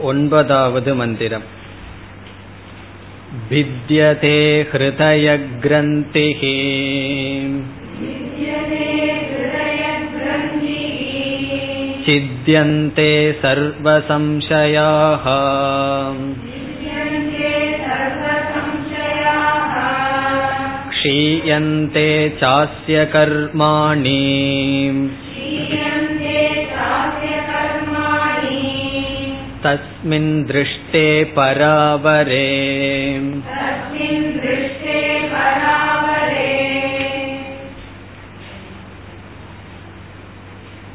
ओन्पदावद् मन्दिरम् भिद्यते हृदयग्रन्थिः छिद्यन्ते सर्वसंशयाः क्षीयन्ते चास्य कर्माणि तस्मिन् दृष्टे परावरे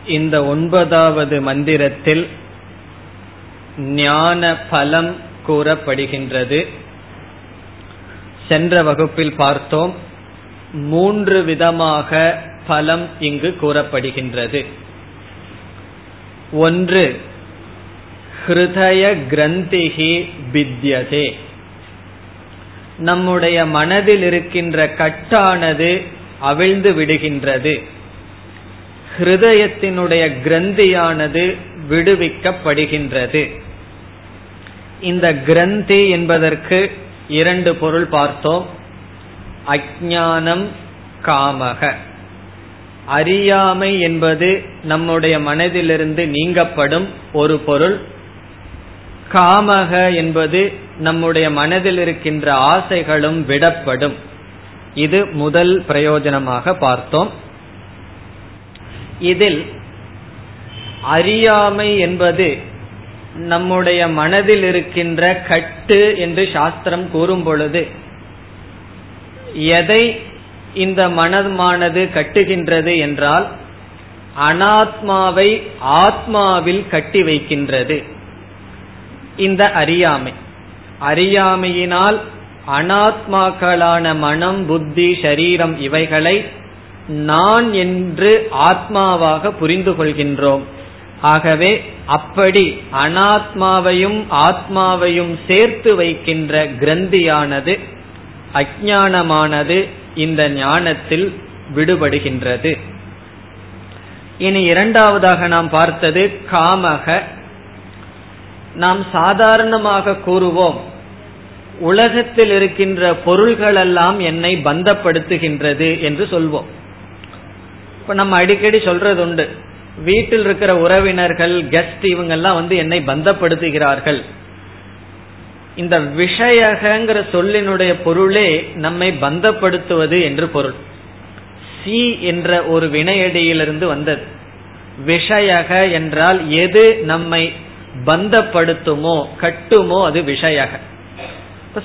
இந்த ஒன்பதாவது மந்திரத்தில் ஞான பலம் கூறப்படுகின்றது சென்ற வகுப்பில் பார்த்தோம் மூன்று விதமாக பலம் இங்கு கூறப்படுகின்றது ஒன்று ஹிருதய கிரந்திகி பித்தியதே நம்முடைய மனதில் இருக்கின்ற கட்டானது அவிழ்ந்து விடுகின்றது. ஹிருதயத்தினுடைய கிரந்தியானது விடுவிக்கப்படுகின்றது. இந்த கிரந்தி என்பதற்கு இரண்டு பொருள் பார்த்தோம். அஜானம் காமக. அறியாமை என்பது நம்முடைய மனதிலிருந்து நீங்கப்படும் ஒரு பொருள். காமக என்பது நம்முடைய மனதில் இருக்கின்ற ஆசைகளும் விடப்படும். இது முதல் பிரயோஜனமாக பார்த்தோம். இதில் அறியாமை என்பது நம்முடைய மனதில் இருக்கின்ற கட்டு என்று சாஸ்திரம் கூறும் பொழுது எதை இந்த மனமானது கட்டுகின்றது என்றால் அனாத்மாவை ஆத்மாவில் கட்டி வைக்கின்றது. இந்த அறியாமை. அறியாமையினால் அனாத்மாக்களான மனம் புத்தி சரீரம் இவைகளை நான் என்று ஆத்மாவாக புரிந்து கொள்கின்றோம். ஆகவே அப்படி அனாத்மாவையும் ஆத்மாவையும் சேர்த்து வைக்கின்ற கிரந்தியானது அஜானமானது இந்த ஞானத்தில் விடுபடுகின்றது. இனி இரண்டாவதாக நாம் பார்த்தது காமக நாம் சாதாரணமாக கூறுவோம் உலகத்தில் இருக்கின்ற பொருள்களெல்லாம் என்னை பந்தப்படுத்துகின்றது என்று சொல்வோம். இப்ப நம்ம அடிக்கடி சொல்றது உண்டு வீட்டில் இருக்கிற உறவினர்கள் கெஸ்ட் இவங்கெல்லாம் வந்து என்னை பந்தப்படுத்துகிறார்கள். இந்த விஷயகங்கிற சொல்லினுடைய பொருளே நம்மை பந்தப்படுத்துவது என்று பொருள். சி என்ற ஒரு வினையடியிலிருந்து வந்தது. விஷயக என்றால் எது நம்மை பந்தப்படுத்துமோ கட்டுமோ அது விஷயக.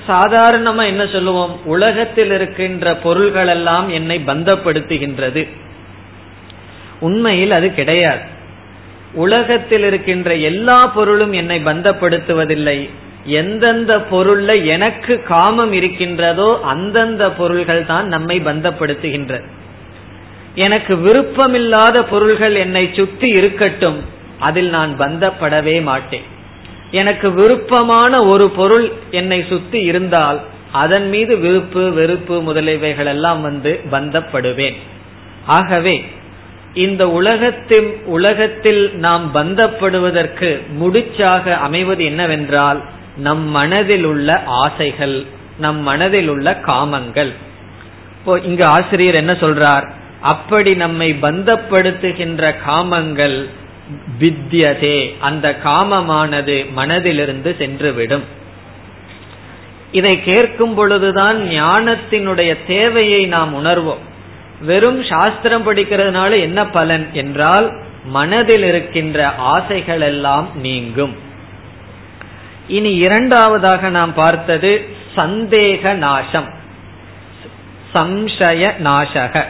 சாதாரணமா என்ன சொல்லுவோம்? உலகத்தில் இருக்கின்ற பொருள்கள் எல்லாம் என்னை பந்தப்படுத்துகின்றது. உண்மையில் அது கிடையாது. உலகத்தில் இருக்கின்ற எல்லா பொருளும் என்னை பந்தப்படுத்துவதில்லை. எந்தெந்த பொருள்ல எனக்கு காமம் இருக்கின்றதோ அந்தந்த பொருள்கள் தான் நம்மை பந்தப்படுத்துகின்றது. எனக்கு விருப்பமில்லாத பொருள்கள் என்னை சுற்றி இருக்கட்டும். அதில் நான் பந்தப்படவே மாட்டேன். எனக்கு விருப்பமான ஒரு பொருள் என்னை சுத்தி இருந்தால் அதன் மீது விருப்பு வெறுப்பு முதலியவைகள் எல்லாம் வந்து பந்தப்படுவேன். ஆகவே இந்த உலகத்தின் உலகத்தில் நாம் பந்தப்படுவதற்கு முடிச்சாக அமைவது என்னவென்றால் நம் மனதில் உள்ள ஆசைகள் நம் மனதில் உள்ள காமங்கள். இப்போ இங்கு ஆசிரியர் என்ன சொல்றார்? அப்படி நம்மை பந்தப்படுத்துகின்ற காமங்கள் வித்யதே அந்த காமமானது மனதிலிருந்து சென்றுவிடும். இதை கேட்கும் பொழுதுதான் ஞானத்தினுடைய தேவையை நாம் உணர்வோம். வெறும் சாஸ்திரம் படிக்கிறதுனால என்ன பலன் என்றால் மனதில் இருக்கின்ற ஆசைகள் எல்லாம் நீங்கும். இனி இரண்டாவதாக நாம் பார்த்தது சந்தேக நாசம். சம்சய நாசக.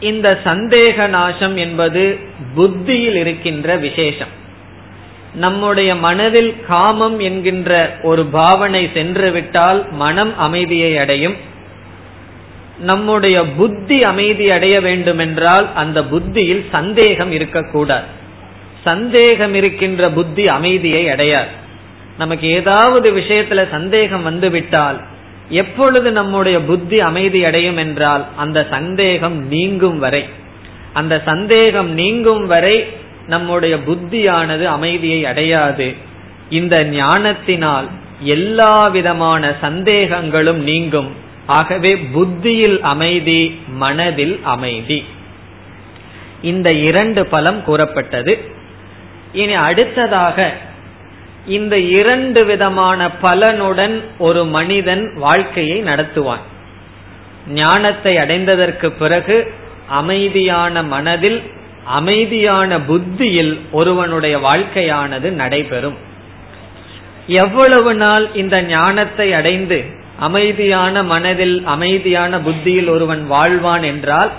இந்த சந்தேக நாசம் என்பது புத்தியில் இருக்கின்ற விசேஷம். நம்முடைய மனதில் காமம் என்கின்ற ஒரு பாவனை சென்று விட்டால் மனம் அமைதியை அடையும். நம்முடைய புத்தி அமைதி அடைய வேண்டுமென்றால் அந்த புத்தியில் சந்தேகம் இருக்கக்கூடாது. சந்தேகம் இருக்கின்ற புத்தி அமைதியை அடையாது. நமக்கு ஏதாவது விஷயத்துல சந்தேகம் வந்துவிட்டால் எப்பொழுது நம்முடைய புத்தி அமைதி அடையும் என்றால் அந்த சந்தேகம் நீங்கும் வரை. அந்த சந்தேகம் நீங்கும் வரை நம்முடைய புத்தியானது அமைதியை அடையாது. இந்த ஞானத்தினால் எல்லா விதமான சந்தேகங்களும் நீங்கும். ஆகவே புத்தியில் அமைதி மனதில் அமைதி. இந்த இரண்டு பலம் கூறப்பட்டது. இனி அடுத்ததாக இந்த இரண்டு விதமான பலனுடன் ஒரு மனிதன் வாழ்க்கையை நடத்துவான். ஞானத்தை அடைந்ததற்கு பிறகு அமைதியான மனதில் அமைதியான புத்தியில் ஒருவனுடைய வாழ்க்கையானது நடைபெறும். எவ்வளவு நாள் இந்த ஞானத்தை அடைந்து அமைதியான மனதில் அமைதியான புத்தியில் ஒருவன் வாழ்வான் என்றால்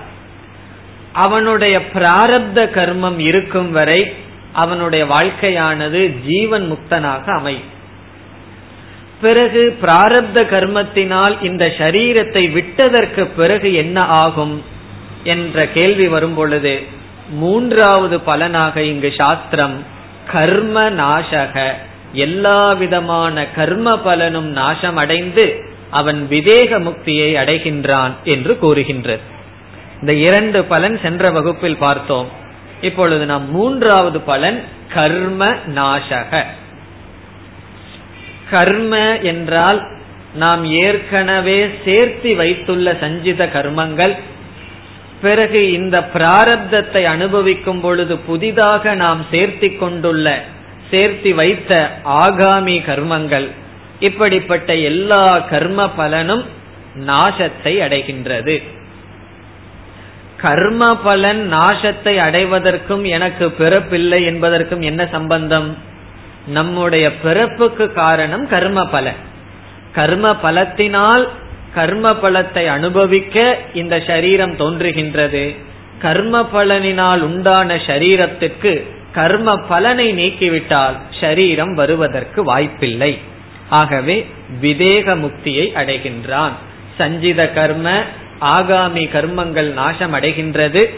அவனுடைய பிராரப்த கர்மம் இருக்கும் வரை அவனுடைய வாழ்க்கையானது ஜீவன் முக்தனாக அமையும் பிறகு பிராரப்த கர்மத்தினால் இந்த சரீரத்தை விட்டதற்கு பிறகு என்ன ஆகும் என்ற கேள்வி வரும் பொழுது மூன்றாவது பலனாக இங்கு சாஸ்திரம் கர்ம நாசக. எல்லா விதமான கர்ம பலனும் நாசம் அடைந்து அவன் விவேக முக்தியை அடைகின்றான் என்று கூறுகின்றது. இந்த இரண்டு பலன் சென்ற வகுப்பில் பார்த்தோம். இப்பொழுது நாம் மூன்றாவது பலன் கர்ம நாசக. கர்ம என்றால் நாம் ஏற்கனவே சேர்த்தி வைத்துள்ள சஞ்சித கர்மங்கள். பிறகு இந்த பிராரப்தத்தை அனுபவிக்கும் பொழுது புதிதாக நாம் சேர்த்தி கொண்டுள்ள சேர்த்தி வைத்த ஆகாமி கர்மங்கள். இப்படிப்பட்ட எல்லா கர்ம பலனும் நாசத்தை அடைகின்றது. கர்ம பலன் நாசத்தை அடைவதற்கும் எனக்கு பிறப்பில்லை என்பதற்கும் என்ன சம்பந்தம்? நம்முடைய பிறப்புக்கு காரணம் கர்ம பலன். கர்ம பலத்தினால் கர்ம பலத்தை அனுபவிக்க இந்த சரீரம் தோன்றுகின்றது. கர்ம பலனினால் உண்டான சரீரத்துக்கு கர்ம பலனை நீக்கிவிட்டால் சரீரம் வருவதற்கு வாய்ப்பில்லை. ஆகவே விதேக முக்தியை அடைகின்றான். சஞ்சித கர்ம ஆகாமி கர்மங்கள் நாசம் அடைகின்றது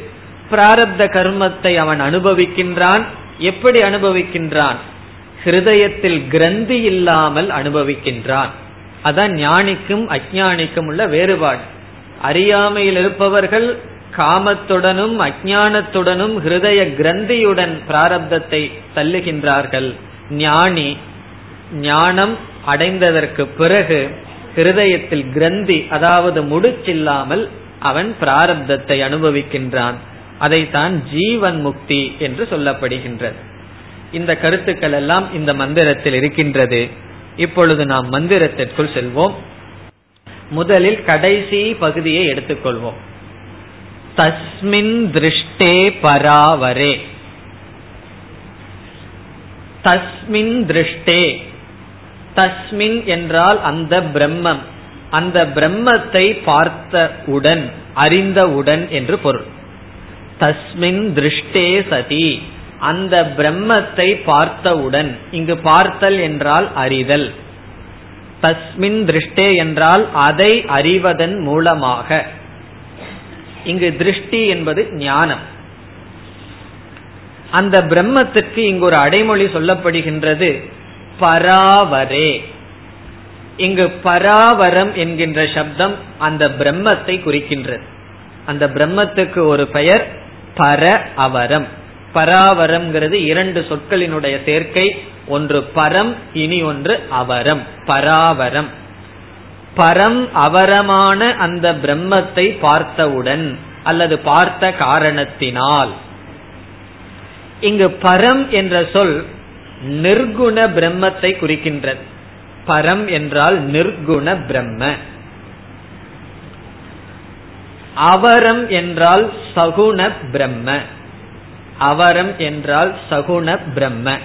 பிராரப்த கர்மத்தை அவன் அனுபவிக்கின்றான். எப்படி அனுபவிக்கின்றான்? ஹிருதயத்தில் கிரந்தி இல்லாமல் அனுபவிக்கின்றான். அதான் ஞானிக்கும் அஜானிக்கும் உள்ள வேறுபாடு. அறியாமையில் இருப்பவர்கள் காமத்துடனும் அஜானத்துடனும் ஹிருதய கிரந்தியுடன் பிராரப்தத்தை தள்ளுகின்றார்கள். ஞானி ஞானம் அடைந்ததற்கு பிறகு ஹிருதயத்தில் கிரந்தி அதாவது முடிச்சில்லாமல் அவன் பிராரப்தத்தை அனுபவிக்கின்றான். அதைத்தான் ஜீவன் முக்தி என்று சொல்லப்படுகின்றது. இந்த கருத்துக்கள் எல்லாம் இந்த மந்திரத்தில் இருக்கின்றது. இப்பொழுது நாம் மந்திரத்திற்குள் செல்வோம். முதலில் கடைசி பகுதியை எடுத்துக்கொள்வோம். தஸ்மின் திருஷ்டே பராவரே. தஸ்மின் திருஷ்டே தஸ்மின் என்றால் அந்த பிரம்மம். அந்த பிரம்மத்தை பார்த்தவுடன் அறிந்தவுடன் என்று பொருள். தஸ்மின் திருஷ்டே சதி. அந்த பிரம்மத்தை பார்த்தவுடன் இங்கு பார்த்தல் என்றால் அறிதல். தஸ்மின் திருஷ்டே என்றால் அதை அறிவதன் மூலமாக. இங்கு திருஷ்டி என்பது ஞானம். அந்த பிரம்மத்திற்கு இங்கு ஒரு அடைமொழி சொல்லப்படுகின்றது. பராவரே. இங்கு பராவரம் என்கின்ற சப்தம் அந்த பிரம்மத்தை குறிக்கின்றது. அந்த பிரம்மத்துக்கு ஒரு பெயர் பர அவரம். பராவரம்ங்கிறது இரண்டு சொற்களினுடைய சேர்க்கை ஒன்று பரம் இனி ஒன்று அவரம். பராவரம். பரம் அவரமான அந்த பிரம்மத்தை பார்த்தவுடன் அல்லது பார்த்த காரணத்தினால். இங்கு பரம் என்ற சொல் நிர்குண பிரம்மத்தை குறிக்கின்றது. பரம் என்றால் நிர்குண பிரம்ம. அவரம் என்றால் சகுண பிரம்ம. அவரம் என்றால் சகுண பிரம்ம.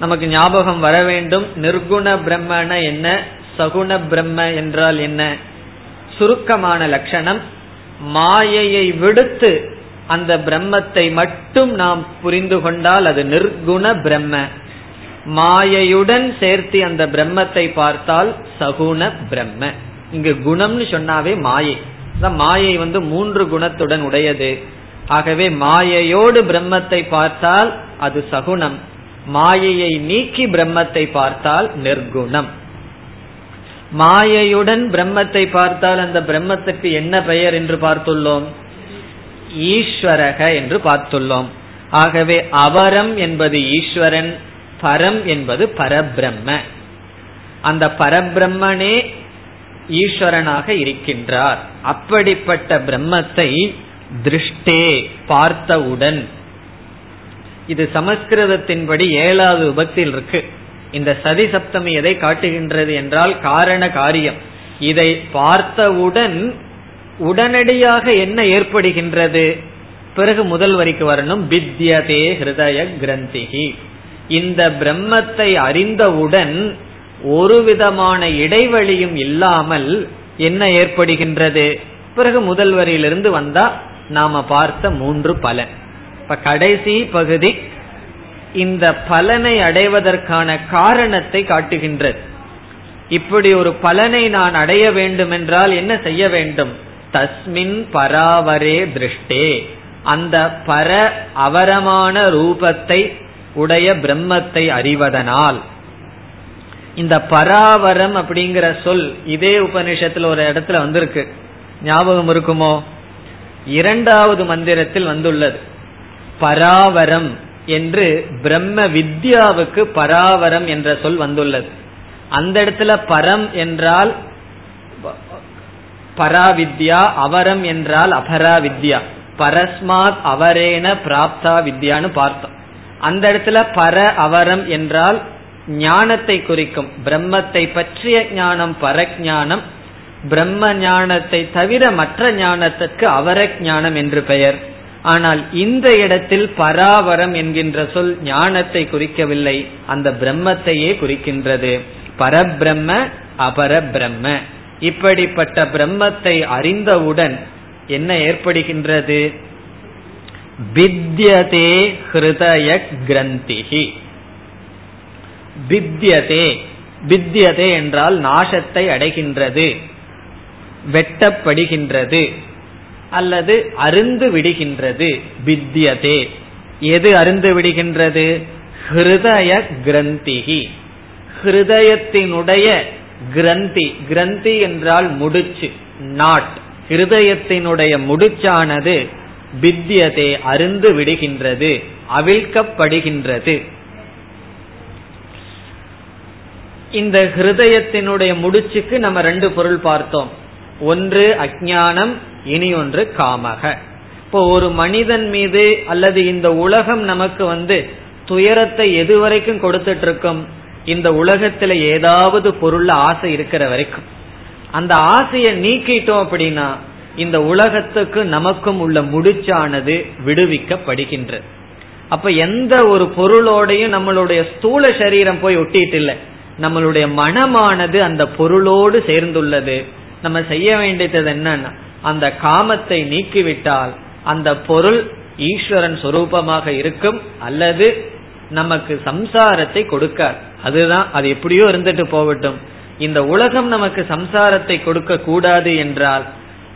நமக்கு ஞாபகம் வர வேண்டும். நிர்குண பிரம்மன என்ன? சகுண பிரம்ம என்றால் என்ன? சுருக்கமான லட்சணம். மாயையை விடுத்து அந்த பிரம்மத்தை மட்டும் நாம் புரிந்து கொண்டால் அது நிர்குண பிரம்ம. மாயையுடன் சேர்த்து அந்த பிரம்மத்தை பார்த்தால் சகுண பிரம்ம. இங்கு குணம்னு சொன்னாவே மாயை. மாயை வந்து மூன்று குணத்துடன் உடையது. ஆகவே மாயையோடு பிரம்மத்தை பார்த்தால் அது சகுணம். மாயையை நீக்கி பிரம்மத்தை பார்த்தால் நிர்குணம். மாயையுடன் பிரம்மத்தை பார்த்தால் அந்த பிரம்மத்துக்கு என்ன பெயர் என்று பார்த்துள்ளோம்? ஈஸ்வரக என்று பார்த்துள்ளோம். ஆகவே அவரம் என்பது ஈஸ்வரன் பரம் என்பது பரபிரம்ம. அந்த பரபிரம்மனே ஈஸ்வரனாக இருக்கின்றார். அப்படிப்பட்ட பிரம்மத்தை திருஷ்டே பார்த்தவுடன். இது சமஸ்கிருதத்தின்படி ஏழாவது விபத்தில் இருக்கு. இந்த சதி சப்தமி எதை காட்டுகின்றது என்றால் காரண காரியம். இதை பார்த்தவுடன் உடனடியாக என்ன ஏற்படுகின்றது? பிறகு முதல் வரிக்கு வரணும் வித்யதே ஹிருதய கிரந்திகி இந்த பிரம்மத்தை அறிந்தவுடன் ஒரு விதமான இடைவெளியும் இல்லாமல் என்ன ஏற்படுகின்றது? பிறகு முதல் வரியிலிருந்து வந்தா நாம பார்த்த மூன்று பலன். இப்ப கடைசி பகுதி இந்த பலனை அடைவதற்கான காரணத்தை காட்டுகின்றது. இப்படி ஒரு பலனை நான் அடைய வேண்டும் என்றால் என்ன செய்ய வேண்டும்? தஸ்மின் பராவரே திருஷ்டே. அந்த பர அவரமான ரூபத்தை உடைய பிரம்மத்தை அறிவதனால். இந்த பராவரம் அப்படிங்கிற சொல் இதே உபநிஷத்துல ஒரு இடத்துல வந்திருக்கு. ஞாபகம் இருக்குமோ? இரண்டாவது மந்திரத்தில் வந்துள்ளது. பராவரம் என்று பிரம்ம வித்யாவுக்கு பராவரம் என்ற சொல் வந்துள்ளது. அந்த இடத்துல பரம் என்றால் பராவித்யா அவரம் என்றால் அபராவித்யா. பரஸ்மாத் அவரேன பிராப்தா வித்யான்னு பார்த்தோம். அந்த இடத்துல பர அவரம் என்றால் ஞானத்தை குறிக்கும். பிரம்மத்தை பற்றிய ஞானம் பரஜானம் பிரம்ம ஞானத்தை தவிர மற்ற ஞானத்துக்கு அவர ஞானம் என்று பெயர். ஆனால் இந்த இடத்தில் பராவரம் என்கின்ற சொல் ஞானத்தை குறிக்கவில்லை. அந்த பிரம்மத்தையே குறிக்கின்றது. பரபிரம்ம அபர பிரம்ம இப்படிப்பட்ட பிரம்மத்தை அறிந்தவுடன் என்ன ஏற்படுகின்றது? பித்யதே ஹிருதய கிரந்திகி பித்யதே வித்யதே என்றால் நாசத்தை அடைகின்றது வெட்டப்படுகின்றது அல்லது அருந்து விடுகின்றது. பித்யதே எது அருந்து விடுகின்றது? ஹிருதய கிரந்திகி ஹிருதயத்தினுடைய கிரந்தி கிரந்தி என்றால் முடிச்சு நாட் ஹிருதயத்தினுடைய முடிச்சானது பித்தியதே அருந்து விடுகின்றது அவிழ்க்கப்படுகின்றது. இந்த ஹிருதயத்தினுடைய முடிச்சுக்கு நம்ம ரெண்டு பொருள் பார்த்தோம். ஒன்று அஜானம் இனி ஒன்று காமக. இப்போ ஒரு மனிதன் மீது அல்லது இந்த உலகம் நமக்கு வந்து துயரத்தை எது வரைக்கும் கொடுத்துட்டு இருக்கும்? இந்த உலகத்துல ஏதாவது பொருள்ல ஆசை இருக்கிற வரைக்கும். அந்த ஆசையை நீக்கிட்டோம் அப்படின்னா இந்த உலகத்துக்கு நமக்கும் உள்ள முடிச்சானது விடுவிக்கப்படுகின்றது. அப்ப எந்த ஒரு பொருளோடையும் நம்மளுடைய ஸ்தூல சரீரம் போய் ஒட்டிட்டு இல்லை நம்மளுடைய மனமானது அந்த பொருளோடு சேர்ந்துள்ளது. நம்ம செய்ய வேண்டியது என்னன்னா அந்த காமத்தை நீக்கிவிட்டால் அந்த பொருள் ஈஸ்வரன் சொரூபமாக இருக்கும் அல்லது நமக்கு சம்சாரத்தை கொடுக்கார். அதுதான் அது எப்படியோ இருந்துட்டு போகட்டும். இந்த உலகம் நமக்கு சம்சாரத்தை கொடுக்க கூடாது என்றால்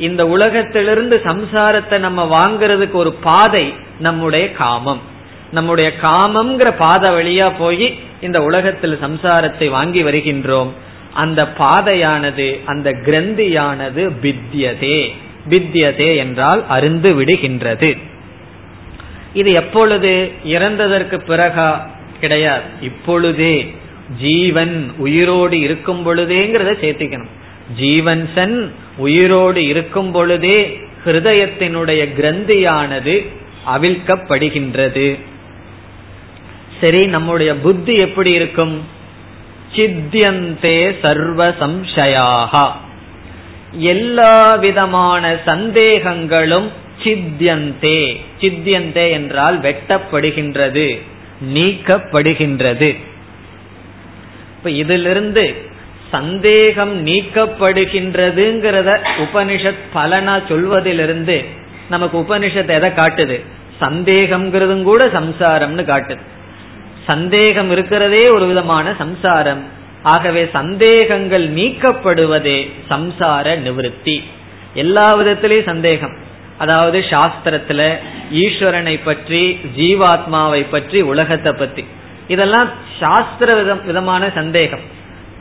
இந்த உலகத்திலிருந்து சம்சாரத்தை நம்ம வாங்குறதுக்கு ஒரு பாதை நம்முடைய காமம். நம்முடைய காமம்ங்கிற பாதை வழியா போய் இந்த உலகத்தில் சம்சாரத்தை வாங்கி வருகின்றோம். அந்த பாதையானது அந்த கிரந்தியானது பித்தியதே பித்தியதே என்றால் அருந்து விடுகின்றது. இது எப்பொழுது? இறந்ததற்கு பிறகா? கிடையாது. இப்பொழுதே. ஜீவன் உயிரோடு இருக்கும் பொழுதேங்கிறத சேர்த்திக்கணும். ஜீவன் சன் உயிரோடு இருக்கும் பொழுதே ஹிருதயத்தினுடைய கிரந்தியானது அவிழ்க்கப்படுகின்றது. சரி நம்முடைய புத்தி எப்படி இருக்கும்? சித்தியந்தே சர்வ சம்சயாக எல்லா விதமான சந்தேகங்களும் சித்தியந்தே. சித்தியந்தே என்றால் வெட்டப்படுகின்றது நீக்கப்படுகின்றது. இப்ப இதிலிருந்து சந்தேகம் நீக்கப்படுகின்றதுங்கிறத உபனிஷத் பலனா சொல்வதிலிருந்து நமக்கு உபனிஷத் எதை காட்டுது? சந்தேகம்ங்கிறதும் கூட சம்சாரம்னு காட்டுது. சந்தேகம் இருக்கிறதே ஒரு விதமான சம்சாரம். ஆகவே சந்தேகங்கள் நீக்கப்படுவதே சம்சார நிவர்த்தி. எல்லா விதத்திலேயும் சந்தேகம். அதாவது சாஸ்திரத்துல ஈஸ்வரனை பற்றி ஜீவாத்மாவை பற்றி உலகத்தை பற்றி இதெல்லாம் சாஸ்திர விதம் விதமான சந்தேகம்.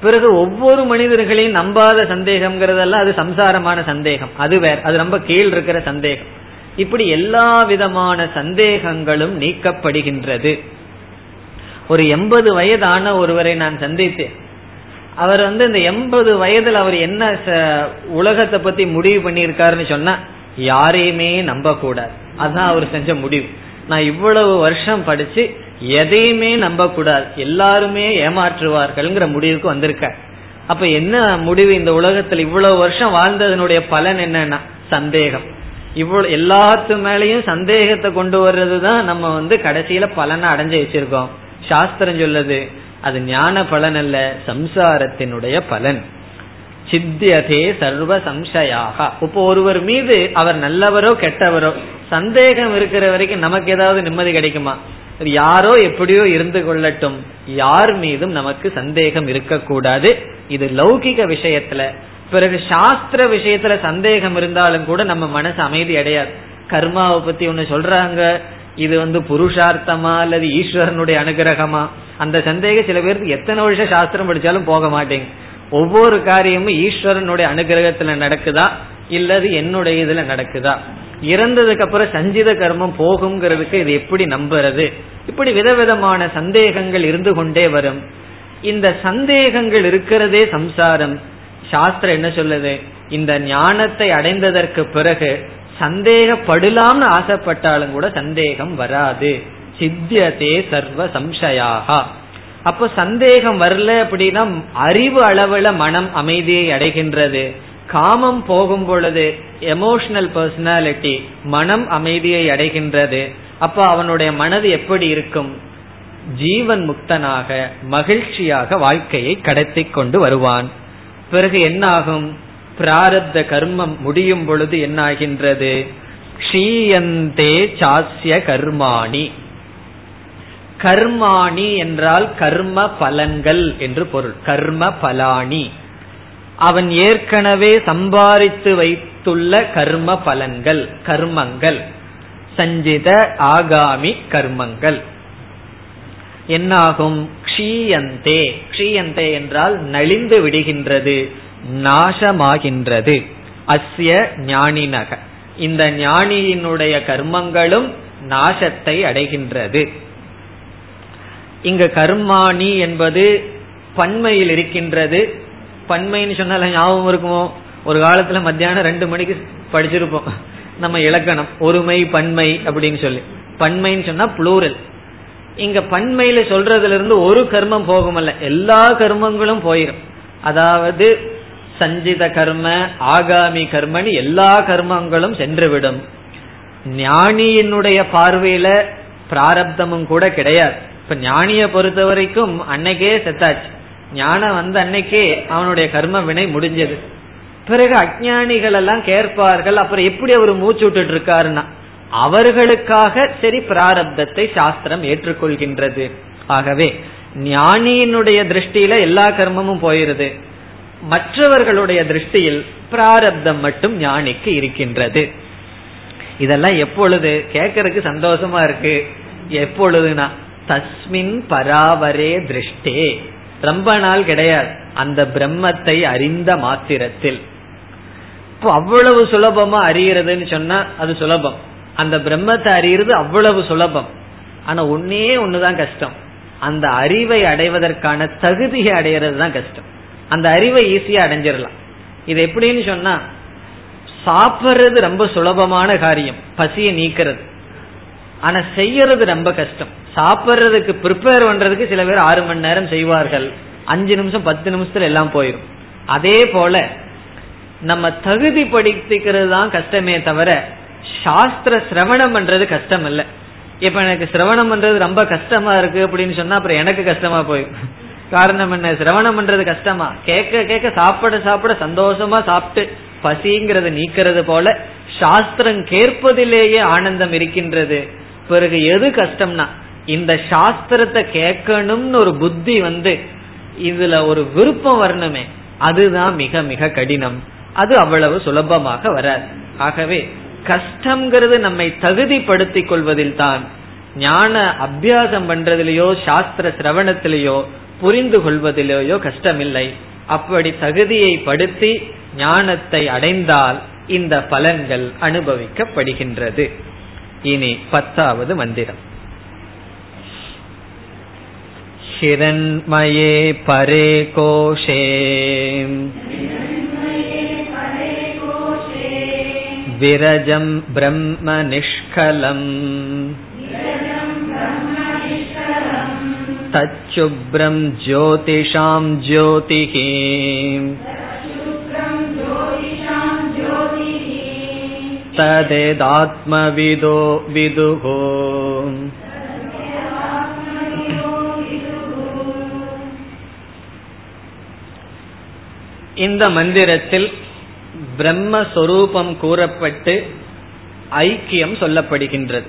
பிறகு ஒவ்வொரு மனிதர்களையும் நம்பாத சந்தேகம்ங்கிறதெல்லாம் அது சம்சாரமான சந்தேகம். அது வேற அது ரொம்ப கீழ் இருக்கிற சந்தேகம். இப்படி எல்லா விதமான சந்தேகங்களும் நீக்கப்படுகின்றது. ஒரு எண்பது வயதான ஒருவரை நான் சந்தித்தேன். அவர் வந்து இந்த எண்பது வயதுல அவர் என்ன உலகத்தை பத்தி முடிவு பண்ணியிருக்காருன்னு சொன்னா யாரையுமே நம்ப கூடாது அதுதான் அவர் செஞ்ச முடிவு. நான் இவ்வளவு வருஷம் படிச்சு எதையுமே நம்ப கூடாது எல்லாருமே ஏமாற்றுவார்கள்ங்கிற முடிவுக்கு வந்திருக்க அப்ப என்ன முடிவு இந்த உலகத்துல இவ்வளவு வருஷம் வாழ்ந்ததனுடைய பலன் என்னன்னா சந்தேகம். இவ்வளவு எல்லாத்து மேலையும் சந்தேகத்தை கொண்டு வர்றதுதான் நம்ம வந்து கடைசியில பலனை அடைஞ்சு வச்சிருக்கோம். சாஸ்திரம் சொல்லுது அது ஞான பலன் அல்ல சம்சாரத்தினுடைய பலன். சித்தியதே சர்வ சம்சயாக. இப்போ ஒருவர் மீது அவர் நல்லவரோ கெட்டவரோ சந்தேகம் இருக்கிற வரைக்கும் நமக்கு ஏதாவது நிம்மதி கிடைக்குமா? யாரோ எப்படியோ இருந்து கொள்ளட்டும். யார் மீதும் நமக்கு சந்தேகம் இருக்கக்கூடாது. இது லௌகிக விஷயத்துல. பிறகு சாஸ்திர விஷயத்துல சந்தேகம் இருந்தாலும் கூட நம்ம மனசு அமைதி அடையாது. கர்மாவை பத்தி ஒண்ணு சொல்றாங்க. இது வந்து புருஷார்த்தமா அல்லது ஈஸ்வரனுடைய அனுகிரகமா? அந்த சந்தேகம் சில பேருக்கு எத்தனை வருஷம் சாஸ்திரம் படிச்சாலும் போக மாட்டேங்க ஒவ்வொரு காரியமும் ஈஸ்வரனுடைய அனுகிரகத்துல நடக்குதா? இல்லது என்னுடைய இதுல நடக்குதா? இறந்ததுக்கு அப்புறம் சஞ்சித கர்மம் போகுங்கிறதுக்கு இது எப்படி நம்புறது? இப்படி விதவிதமான சந்தேகங்கள் இருந்து கொண்டே வரும். இந்த சந்தேகங்கள் இருக்கிறதே சம்சாரம். சாஸ்திரம் என்ன சொல்லுது? இந்த ஞானத்தை அடைந்ததற்கு பிறகு சந்தேகப்படலாம்னு ஆசைப்பட்டாலும் கூட சந்தேகம் வராது. சித்தியதே சர்வ சம்சயாகா. அப்ப சந்தேகம் வரல அப்படின்னா அறிவு அளவுல மனம் அமைதியை அடைகின்றது. காமம் போகும் பொழுது எமோஷனல் பர்சனாலிட்டி மனம் அமைதியை அடைகின்றது. அப்ப அவனுடைய மனது எப்படி இருக்கும்? ஜீவன் முக்தனாக மகிழ்ச்சியாக வாழ்க்கையை கடத்தி கொண்டு வருவான். பிறகு என்னாகும்? பிராரத்த பிராரப்த கர்மம் முடியும் பொழுது என்னாகின்றது? க்ஷீயந்தே சாஸ்ய கர்மாணி. கர்மாணி என்றால் கர்ம பலன்கள் என்று பொருள். கர்ம பலானி அவன் ஏற்கனவே சம்பாதித்து வைத்துள்ள கர்ம பலன்கள் கர்மங்கள். சஞ்சித ஆகாமி கர்மங்கள். என்னாகும்? க்ஷீயந்தே. க்ஷீயந்தே என்றால் நலிந்து விடுகின்றது நாசமாகின்றது. அஸ்ய ஞானினக. இந்த ஞானியினுடைய கர்மங்களும் நாசத்தை அடைகின்றது. இங்க கர்மாணி என்பது பன்மையில் இருக்கின்றது. பன்மைன்னு சொன்னால ஞாபகம் இருக்குமோ? ஒரு காலத்துல மத்தியானம் ரெண்டு மணிக்கு படிச்சிருப்போம். நம்ம இலக்கணம் ஒருமை பன்மை அப்படின்னு சொல்லி. பன்மைன்னு சொன்னா புளூரல் இங்க பன்மையில சொல்றதுல இருந்து ஒரு கர்மம் போகுமல்ல. எல்லா கர்மங்களும் போயிடும் அதாவது சஞ்சித கர்ம ஆகாமி கர்மனி எல்லா கர்மங்களும் சென்றுவிடும். ஞானியினுடைய பார்வையில பிராரப்தமும் கூட கிடையாது. இப்ப ஞானிய பொறுத்த வரைக்கும் அன்னைக்கே செத்தாச்சு. ஞானம் வந்த அன்னைக்கே அவனுடைய கர்ம வினை முடிஞ்சது. பிறகு அஜானிகள் எல்லாம் கேட்பார்கள் அப்புறம் எப்படி அவர் மூச்சு விட்டுட்டு இருக்காருன்னா அவர்களுக்காக சரி பிராரப்தத்தை சாஸ்திரம் ஏற்றுக்கொள்கின்றது. ஆகவே ஞானியினுடைய திருஷ்டியில எல்லா கர்மமும் போயிருது. மற்றவர்களுடைய திருஷ்டியில் பிராரப்தம் மட்டும் ஞானிக்கு இருக்கின்றது. இதெல்லாம் எப்பொழுது? கேட்கறதுக்கு சந்தோஷமா இருக்கு. எப்பொழுதுனா தஸ்மின் பராவரே திருஷ்டே. ரொம்ப நாள் கிடையாது. அந்த பிரம்மத்தை அறிந்த மாத்திரத்தில். இப்போ அவ்வளவு சுலபமா அறியறதுன்னு சொன்னா அது சுலபம். அந்த பிரம்மத்தை அறியறது அவ்வளவு சுலபம். ஆனா ஒன்னே ஒண்ணுதான் கஷ்டம். அந்த அறிவை அடைவதற்கான தகுதியை அடையிறது தான் கஷ்டம். அந்த அறிவை ஈஸியா அடைஞ்சிடலாம். இது எப்படின்னு சொன்னா சாப்பிடுறது ரொம்ப சுலபமான காரியம். பசியை நீக்கிறது. ஆனா செய்யறது ரொம்ப கஷ்டம். சாப்பிடுறதுக்கு ப்ரிப்பேர் பண்றதுக்கு சில பேர் ஆறு மணி நேரம் செய்வார்கள். அஞ்சு நிமிஷம் பத்து நிமிஷத்துல எல்லாம் போயிடும் அதே போல நம்ம தகுதி படித்துக்கிறது தான் கஷ்டமே தவிர சாஸ்திர சிரவணம் பண்றது கஷ்டம் இல்ல. இப்ப எனக்கு சிரவணம் பண்றது ரொம்ப கஷ்டமா இருக்கு அப்படின்னு சொன்னா அப்புறம் எனக்கு கஷ்டமா போயிடும் காரணம் என்ன? சிரவணம் பண்றது கஷ்டமா. கேட்க கேட்க சாப்பிட சாப்பிட சந்தோஷமா சாப்பிட்டு பசிங்கிறத நீக்கிறது போல சாஸ்திரம் கேட்பதிலேயே ஆனந்தம் இருக்கின்றது. பிறகு எது கஷ்டம்னா இந்த சாஸ்திரத்தை கேட்கணும்னு ஒரு புத்தி வந்து இதுல ஒரு விருப்பம் வரணுமே அதுதான் மிக மிக கடினம். அது அவ்வளவு சுலபமாக வராது. ஆகவே கஷ்டம்ங்கிறது நம்மை தகுதிப்படுத்திக் கொள்வதில் தான் ஞான அபியாசம் பண்றதிலேயோ சாஸ்திர சிரவணத்திலேயோ புரிந்து கொள்வதிலேயோ கஷ்டமில்லை. அப்படி தகுதியை படுத்தி ஞானத்தை அடைந்தால் இந்த பலன்கள் அனுபவிக்கப்படுகின்றது. இனி பத்தாவது மந்திரம் हिरण्मये परे कोशे विरजं ब्रह्म निष्कलम् तच्छुभ्रं ज्योतिषां ज्योतिः तदेदात्मविदो विदुः இந்த மந்திரத்தில் பிரம்மஸ்வரூபம் கூறப்பட்டு ஐக்கியம் சொல்லப்படுகின்றது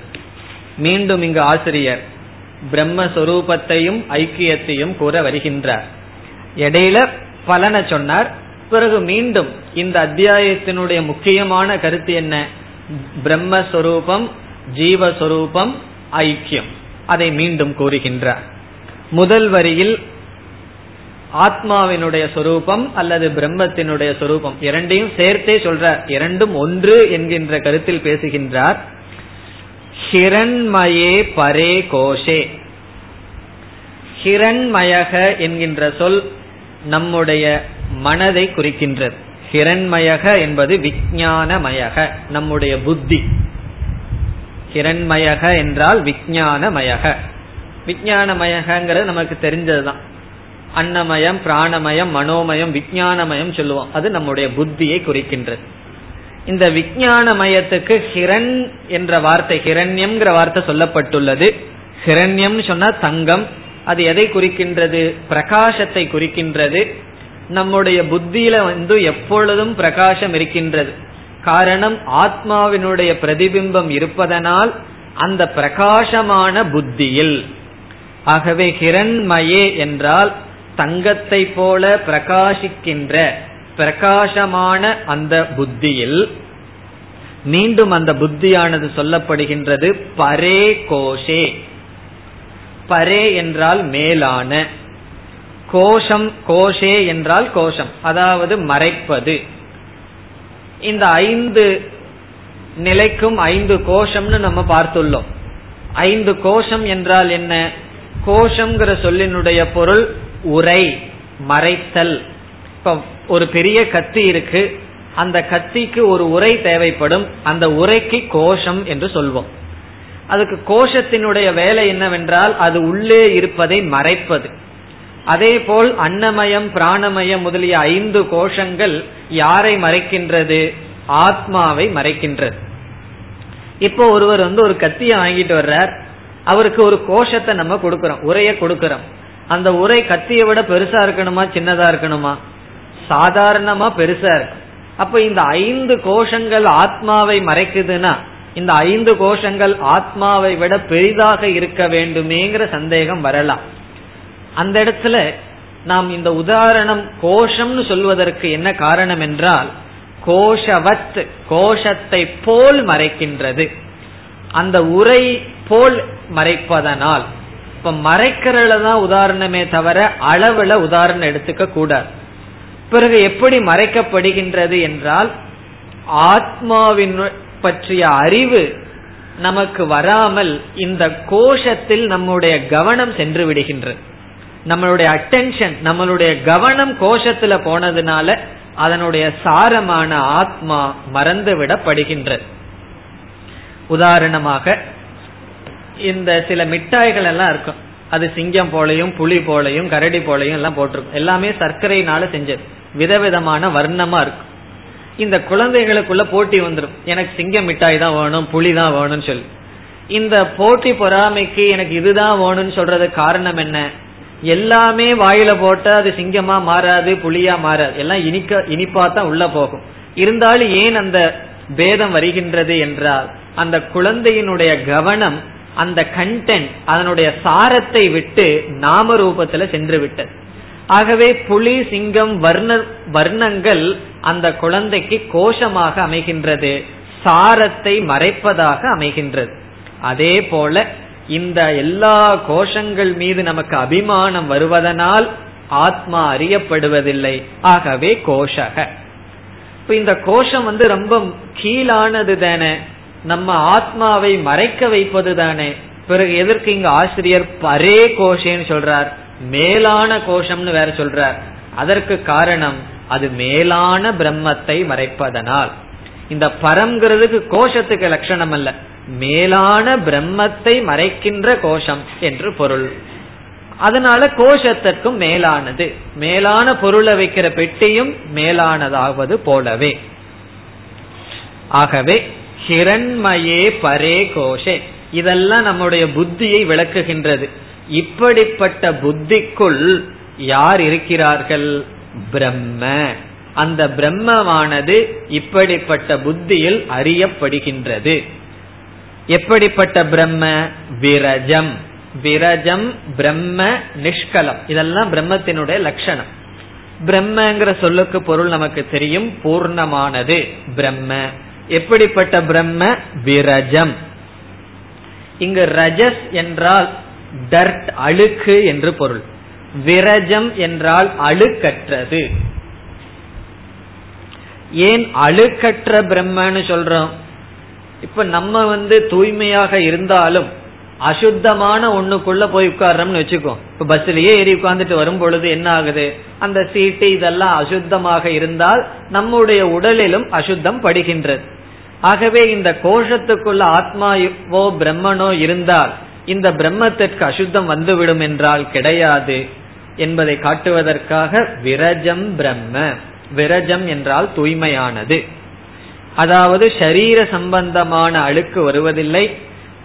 மீண்டும் இங்கு ஆசிரியர் பிரம்மஸ்வரூபத்தையும் ஐக்கியத்தையும் கூற வருகின்றார் இடையில பலனை சொன்னார் பிறகு மீண்டும் இந்த அத்தியாயத்தினுடைய முக்கியமான கருத்து என்ன? பிரம்மஸ்வரூபம் ஜீவஸ்வரூபம் ஐக்கியம். அதை மீண்டும் கூறுகின்றார். முதல் வரியில் ஆத்மாவினுடைய சொரூபம் அல்லது பிரம்மத்தினுடைய சொரூபம் இரண்டையும் சேர்த்தே சொல்றார். இரண்டும் ஒன்று என்கின்ற கருத்தில் பேசுகின்றார். ஹிரண்மயே பரே கோஷே. ஹிரண்மயக என்கின்ற சொல் நம்முடைய மனதை குறிக்கின்றது. ஹிரண்மயக என்பது விஜயானமயக நம்முடைய புத்தி. ஹிரண்மயக என்றால் விஜயானமயக விஞ்ஞானமயகங்கிறது நமக்கு தெரிஞ்சதுதான். அன்னமயம் பிராணமயம் மனோமயம் விஜயானமயம் சொல்லுவோம். அது நம்முடைய புத்தியை குறிக்கின்றது. இந்த விஜயானமயத்துக்கு ஹிரண் என்ற வார்த்தை ஹிரண்யம்ங்கிற வார்த்தை சொல்லப்பட்டுள்ளது. ஹிரண்யம் சொன்னா தங்கம். அது எதை குறிக்கின்றது? பிரகாசத்தை குறிக்கின்றது. நம்முடைய புத்தியில வந்து எப்பொழுதும் பிரகாசம் இருக்கின்றது. காரணம் ஆத்மாவினுடைய பிரதிபிம்பம் இருப்பதனால் அந்த பிரகாசமான புத்தியில். ஆகவே ஹிரண்மயே என்றால் தங்கத்தை போல பிரகாசிக்கின்ற பிரகாசமான அந்த புத்தியில். மீண்டும் அந்த புத்தியானது சொல்லப்படுகின்றது பரே கோஷே. பரே என்றால் மேலான. கோஷம் கோஷே என்றால் கோஷம். அதாவது மறைப்பது. இந்த ஐந்து நிலைக்கும் ஐந்து கோஷம்னு நம்ம பார்த்துள்ளோம். ஐந்து கோஷம் என்றால் என்ன? கோஷம்ங்கிற சொல்லினுடைய பொருள் உரை மறைத்தல். இப்ப ஒரு பெரிய கத்தி இருக்கு. அந்த கத்திக்கு ஒரு உரை தேவைப்படும். அந்த உரைக்கு கோஷம் என்று சொல்வோம். அதுக்கு கோஷத்தினுடைய வேலை என்னவென்றால் அது உள்ளே இருப்பதை மறைப்பது. அதே போல் அன்னமயம் பிராணமயம் முதலிய ஐந்து கோஷங்கள் யாரை மறைக்கின்றது? ஆத்மாவை மறைக்கின்றது. இப்போ ஒருவர் வந்து ஒரு கத்தியை வாங்கிட்டு வர்றார். அவருக்கு ஒரு கோஷத்தை நம்ம கொடுக்கறோம் உரைய கொடுக்கறோம். அந்த உரை கத்தியை விட பெருசா இருக்கணுமா சின்னதா இருக்கணுமா? சாதாரணமா பெருசா இருக்கும். அப்ப இந்த ஐந்து கோஷங்கள் ஆத்மாவை மறைக்குதுன்னா இந்த ஐந்து கோஷங்கள் ஆத்மாவை விட பெரிதாக இருக்க வேண்டுமேங்கிற சந்தேகம் வரலாம். அந்த இடத்துல நாம் இந்த உதாரணம் கோஷம்னு சொல்வதற்கு என்ன காரணம் என்றால் கோஷவத் கோஷத்தை போல் மறைக்கின்றது. அந்த உரை போல் மறைப்பதனால். இப்ப மறைக்கிறதுல தான் உதாரணமே தவிர அளவுல உதாரணம் எடுத்துக்க கூடாது. பிறகு எப்படி மறைக்கப்படுகின்றது என்றால் ஆத்மாவின் பற்றிய அறிவு நமக்கு வராமல் இந்த கோஷத்தில் நம்முடைய கவனம் சென்று விடுகின்றது. நம்மளுடைய அட்டென்ஷன் நம்மளுடைய கவனம் கோஷத்துல போனதுனால அதனுடைய சாரமான ஆத்மா மறந்து விடப்படுகின்றது உதாரணமாக இந்த சில மிட்டாய்கள் எல்லாம் இருக்கும். அது சிங்கம் போலையும் புலி போலையும் கரடி போலையும் எல்லாம் போட்டிருக்கும். எல்லாமே சர்க்கரையினால செஞ்சது. விதவிதமான வர்ணமா இருக்கும். இந்த குழந்தைகளுக்குள்ள போட்டி வந்துடும் எனக்கு சிங்கம் மிட்டாய் தான் வேணும் புலி தான் வேணும்னு சொல்லி. இந்த போட்டி பொறாமைக்கு எனக்கு இதுதான் வேணும்னு சொல்றது காரணம் என்ன? எல்லாமே வாயில போட்டா அது சிங்கமா மாறாது புளியா மாறாது. எல்லாம் இனிக்க இனிப்பா தான் உள்ள போகும். இருந்தாலும் ஏன் அந்த பேதம் வருகின்றது என்றால் அந்த குழந்தையினுடைய கவனம் அந்த கண்டென்ட் அதனுடைய சாரத்தை விட்டு நாம ரூபத்துல சென்று விட்டது. ஆகவே புலி சிங்கம் வர்ண வர்ணங்கள் அந்த குழந்தைக்கு கோஷமாக அமைகின்றது சாரத்தை மறைப்பதாக அமைகின்றது. அதே போல இந்த எல்லா கோஷங்கள் மீது நமக்கு அபிமானம் வருவதனால் ஆத்மா அறியப்படுவதில்லை. ஆகவே கோஷக. இப்ப இந்த கோஷம் வந்து ரொம்ப கீழானது தானே. நம்ம ஆத்மாவை மறைக்க வைப்பது தானே. பிறகு எதற்கு இங்க ஆசிரியர் பரே கோஷேன்னு சொல்றார்? மேலான கோஷம்னு வேற சொல்றார். அதற்கு காரணம் அது மேலான பிரம்மத்தை மறைப்பதனால். இந்த பரம்ங்கிறதுக்கு கோஷத்துக்கு லட்சணம் அல்ல மேலான பிரம்மத்தை மறைக்கின்ற கோஷம் என்று பொருள். அதனால கோஷத்திற்கும் மேலானது. மேலான பொருளை வைக்கிற பெட்டியும் மேலானதாவது போலவே. ஆகவே ஹிரண்மயே பரே கோஷே. இதெல்லாம் நம்முடைய புத்தியை விளக்குகின்றது. இப்படிப்பட்ட புத்திக்குள் யார் இருக்கிறார்கள்? பிரம்ம. அந்த பிரம்மமானது இப்படிப்பட்ட புத்தியில் அறியப்படுகின்றது. எப்படிப்பட்ட பிரம்ம? விரஜம். விரஜம் பிரம்ம நிஷ்கலம். இதெல்லாம் பிரம்மத்தினுடைய லட்சணம். பிரம்மங்கிற சொல்லுக்கு பொருள் நமக்கு தெரியும் பூர்ணமானது பிரம்ம. எப்படிப்பட்ட பிரம்ம? விரஜம். இங்கு ரஜஸ் என்றால் டர்ட் அழுக்கு என்று பொருள். விரஜம் என்றால் அழுக்கற்றது. ஏன் அழுக்கற்ற பிரம்மன்னு சொல்றோம்? இப்ப நம்ம வந்து தூய்மையாக இருந்தாலும் அசுத்தமான ஒண்ணுக்குள்ள போய் உட்கார்றோம்னு வச்சுக்கோ. இப்ப பஸ்லயே ஏறி உட்கார்ந்துட்டு வரும் பொழுது என்ன ஆகுது? அந்த சீட்டு இதெல்லாம் அசுத்தமாக இருந்தால் நம்முடைய உடலிலும் அசுத்தம் படுகின்றது. ஆகவே இந்த கோஷத்துக்குள்ள ஆத்மாவோ பிரம்மனோ இருந்தால் இந்த பிரம்மத்திற்கு அசுத்தம் வந்துவிடும் என்றால் கிடையாது என்பதை காட்டுவதற்காக விரஜம் பிரம்ம. விரஜம் என்றால் தூய்மையானது. அதாவது ஷரீர சம்பந்தமான அழுக்கு வருவதில்லை.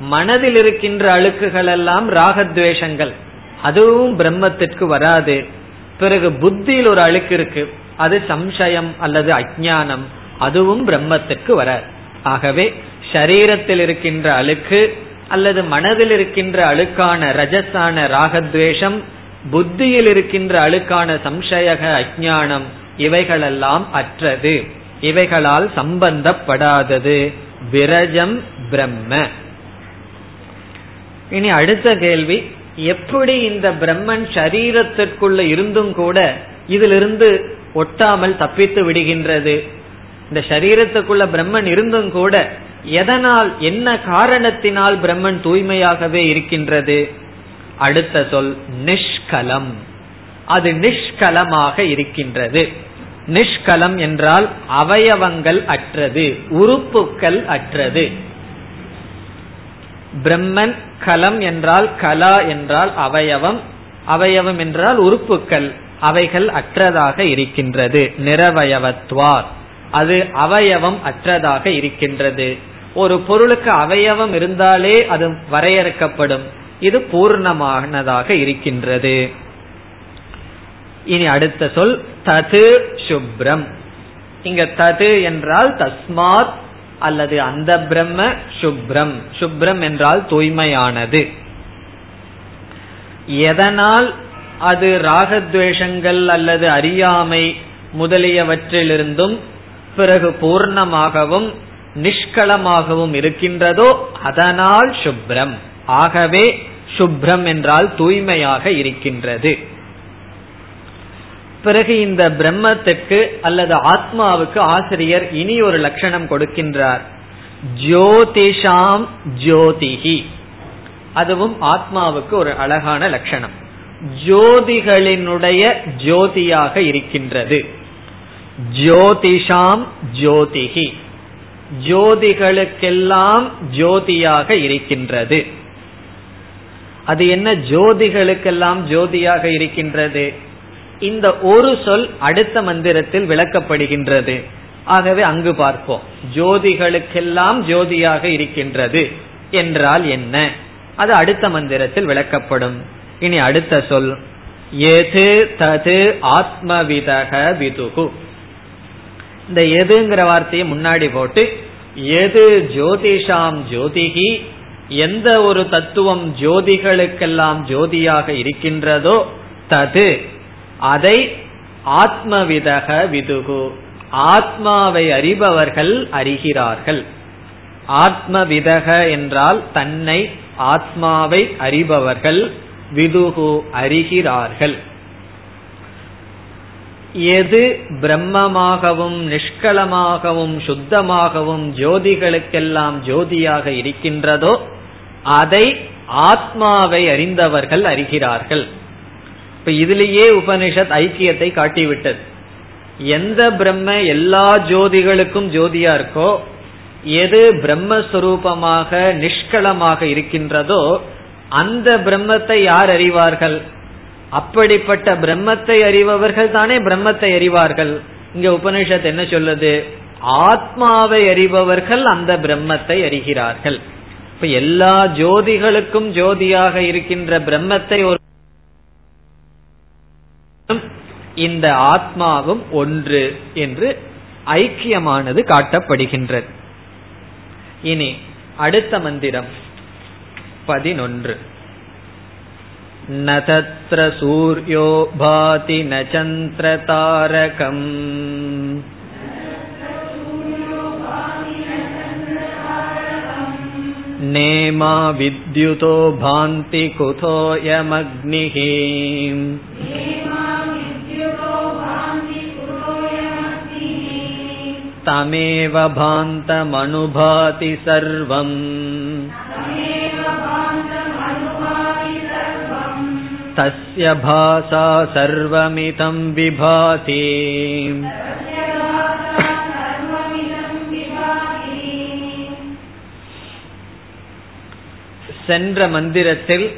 மனதில் இருக்கின்ற அழுக்குகள் எல்லாம் ராகத்வேஷங்கள். அதுவும் பிரம்மத்திற்கு வராது. பிறகு புத்தியில் ஒரு அழுக்கு இருக்கு. அது சம்சயம் அல்லது அஜானம் அதுவும் பிரம்மத்திற்கு வராது. ஆகவே ஷரீரத்தில் இருக்கின்ற அழுக்கு அல்லது மனதில் இருக்கின்ற அழுக்கான ரஜஸான ராகத்வேஷம் புத்தியில் இருக்கின்ற அழுக்கான சம்சயக அஜானம் இவைகளெல்லாம் அற்றது. இவைகளால் சம்பந்தப்படாதது. விரஜம் பிரம்ம. இனி அடுத்த கேள்வி எப்படி இந்த பிரம்மன் சரீரத்திற்குள்ள இருந்தும் கூட இதிலிருந்து ஒட்டாமல் தப்பித்து விடுகின்றது? இந்த சரீரத்துக்குள்ள பிரம்மன் இருந்தும் கூட எதனால் என்ன காரணத்தினால் பிரம்மன் தூய்மையாகவே இருக்கின்றது? அடுத்த சொல் நிஷ்கலம். அது நிஷ்கலமாக இருக்கின்றது. நிஷ்கலம் என்றால் அவயவங்கள் அற்றது உறுப்புக்கள் அற்றது. பிரம்மன் கலம் என்றால் கலா என்றால் அவயவம் அவயவம் என்றால் உறுப்புக்கள் அவைகள் அற்றதாக இருக்கின்றது. நிறவயவத்வார் அது அவயவம் அற்றதாக இருக்கின்றது. ஒரு பொருளுக்கு அவயவம் இருந்தாலே அது வரையறுக்கப்படும். இது பூர்ணமானதாக இருக்கின்றது. இனி அடுத்த சொல் தது சுப்ரம். இங்க தது என்றால் தஸ்மாத் அல்லது அந்த பிரம்ம சுப்ரம். சுப்ரம் என்றால் தூய்மையானது. எதனால் அது ராகத்வேஷங்கள் அல்லது அறியாமை முதலியவற்றிலிருந்தும் பிறகு பூர்ணமாகவும் நிஷ்கலமாகவும் இருக்கின்றதோ அதனால் சுப்ரம். ஆகவே சுப்ரம் என்றால் தூய்மையாக இருக்கின்றது. பிறகு இந்த பிரம்மத்துக்கு அல்லது ஆத்மாவுக்கு ஆசிரியர் இனி ஒரு லட்சணம் கொடுக்கின்றார். ஜோதிஷாம் ஜோதிகி அதுவும் ஆத்மாவுக்கு ஒரு அழகான லட்சணம். ஜோதிகளினுடைய ஜோதியாக இருக்கின்றது. ஜோதிஷாம் ஜோதிகி ஜோதிகளுக்கெல்லாம் ஜோதியாக இருக்கின்றது. அது என்ன? ஜோதிகளுக்கெல்லாம் ஜோதியாக இருக்கின்றது? இந்த ஒரு சொல் அடுத்த மந்திரத்தில் விளக்கப்படுகின்றது. ஆகவே அங்கு பார்ப்போம். ஜோதிகளுக்கெல்லாம் ஜோதியாக இருக்கின்றது என்றால் என்ன? அது அடுத்த மந்திரத்தில் விளக்கப்படும். இனி அடுத்த சொல். எது தது ஆத்மவிதக விதுகு. இந்த எதுங்கிற வார்த்தையை முன்னாடி போட்டு எது ஜோதிஷாம் ஜோதிகி எந்த ஒரு தத்துவம் ஜோதிகளுக்கெல்லாம் ஜோதியாக இருக்கின்றதோ தது அதை ஆத்மவிதக விதுகு. ஆத்மாவை அறிபவர்கள் அறிகிறார்கள். ஆத்மவிதக என்றால் தன்னை ஆத்மாவை அறிபவர்கள் விதுகு அறிகிறார்கள். எது பிரம்மமாகவும் நிஷ்கலமாகவும் சுத்தமாகவும் ஜோதிகளுக்கெல்லாம் ஜோதியாக இருக்கின்றதோ அதை ஆத்மாவை அறிந்தவர்கள் அறிகிறார்கள். இப்ப இதுலேயே உபனிஷத் ஐக்கியத்தை காட்டிவிட்டது. எந்த பிரம்ம எல்லா ஜோதிகளுக்கும் ஜோதியா இருக்கோ எது பிரம்மஸ்வரூபமாக நிஷ்களமாக இருக்கின்றதோ அந்த பிரம்மத்தை யார் அறிவார்கள்? அப்படிப்பட்ட பிரம்மத்தை அறிபவர்கள் தானே பிரம்மத்தை அறிவார்கள். இங்க உபனிஷத் என்ன சொல்லுது? ஆத்மாவை அறிபவர்கள் அந்த பிரம்மத்தை அறிகிறார்கள். இப்ப எல்லா ஜோதிகளுக்கும் ஜோதியாக இருக்கின்ற பிரம்மத்தை ஒரு இந்த ஆத்மாவும் ஒன்று என்று ஐக்கியமானது காட்டப்படுகின்றது இனி அடுத்த மந்திரம் பதினொன்று न तत्र सूर्यो भाति न चन्द्रतारकम् नेमा विद्युतो भान्ति कुतोऽयमग्निः तमेव भान्तमनुभाति सर्वम् तस्य भासा सर्वमिदं विभाति சென்ற மந்திரத்தில்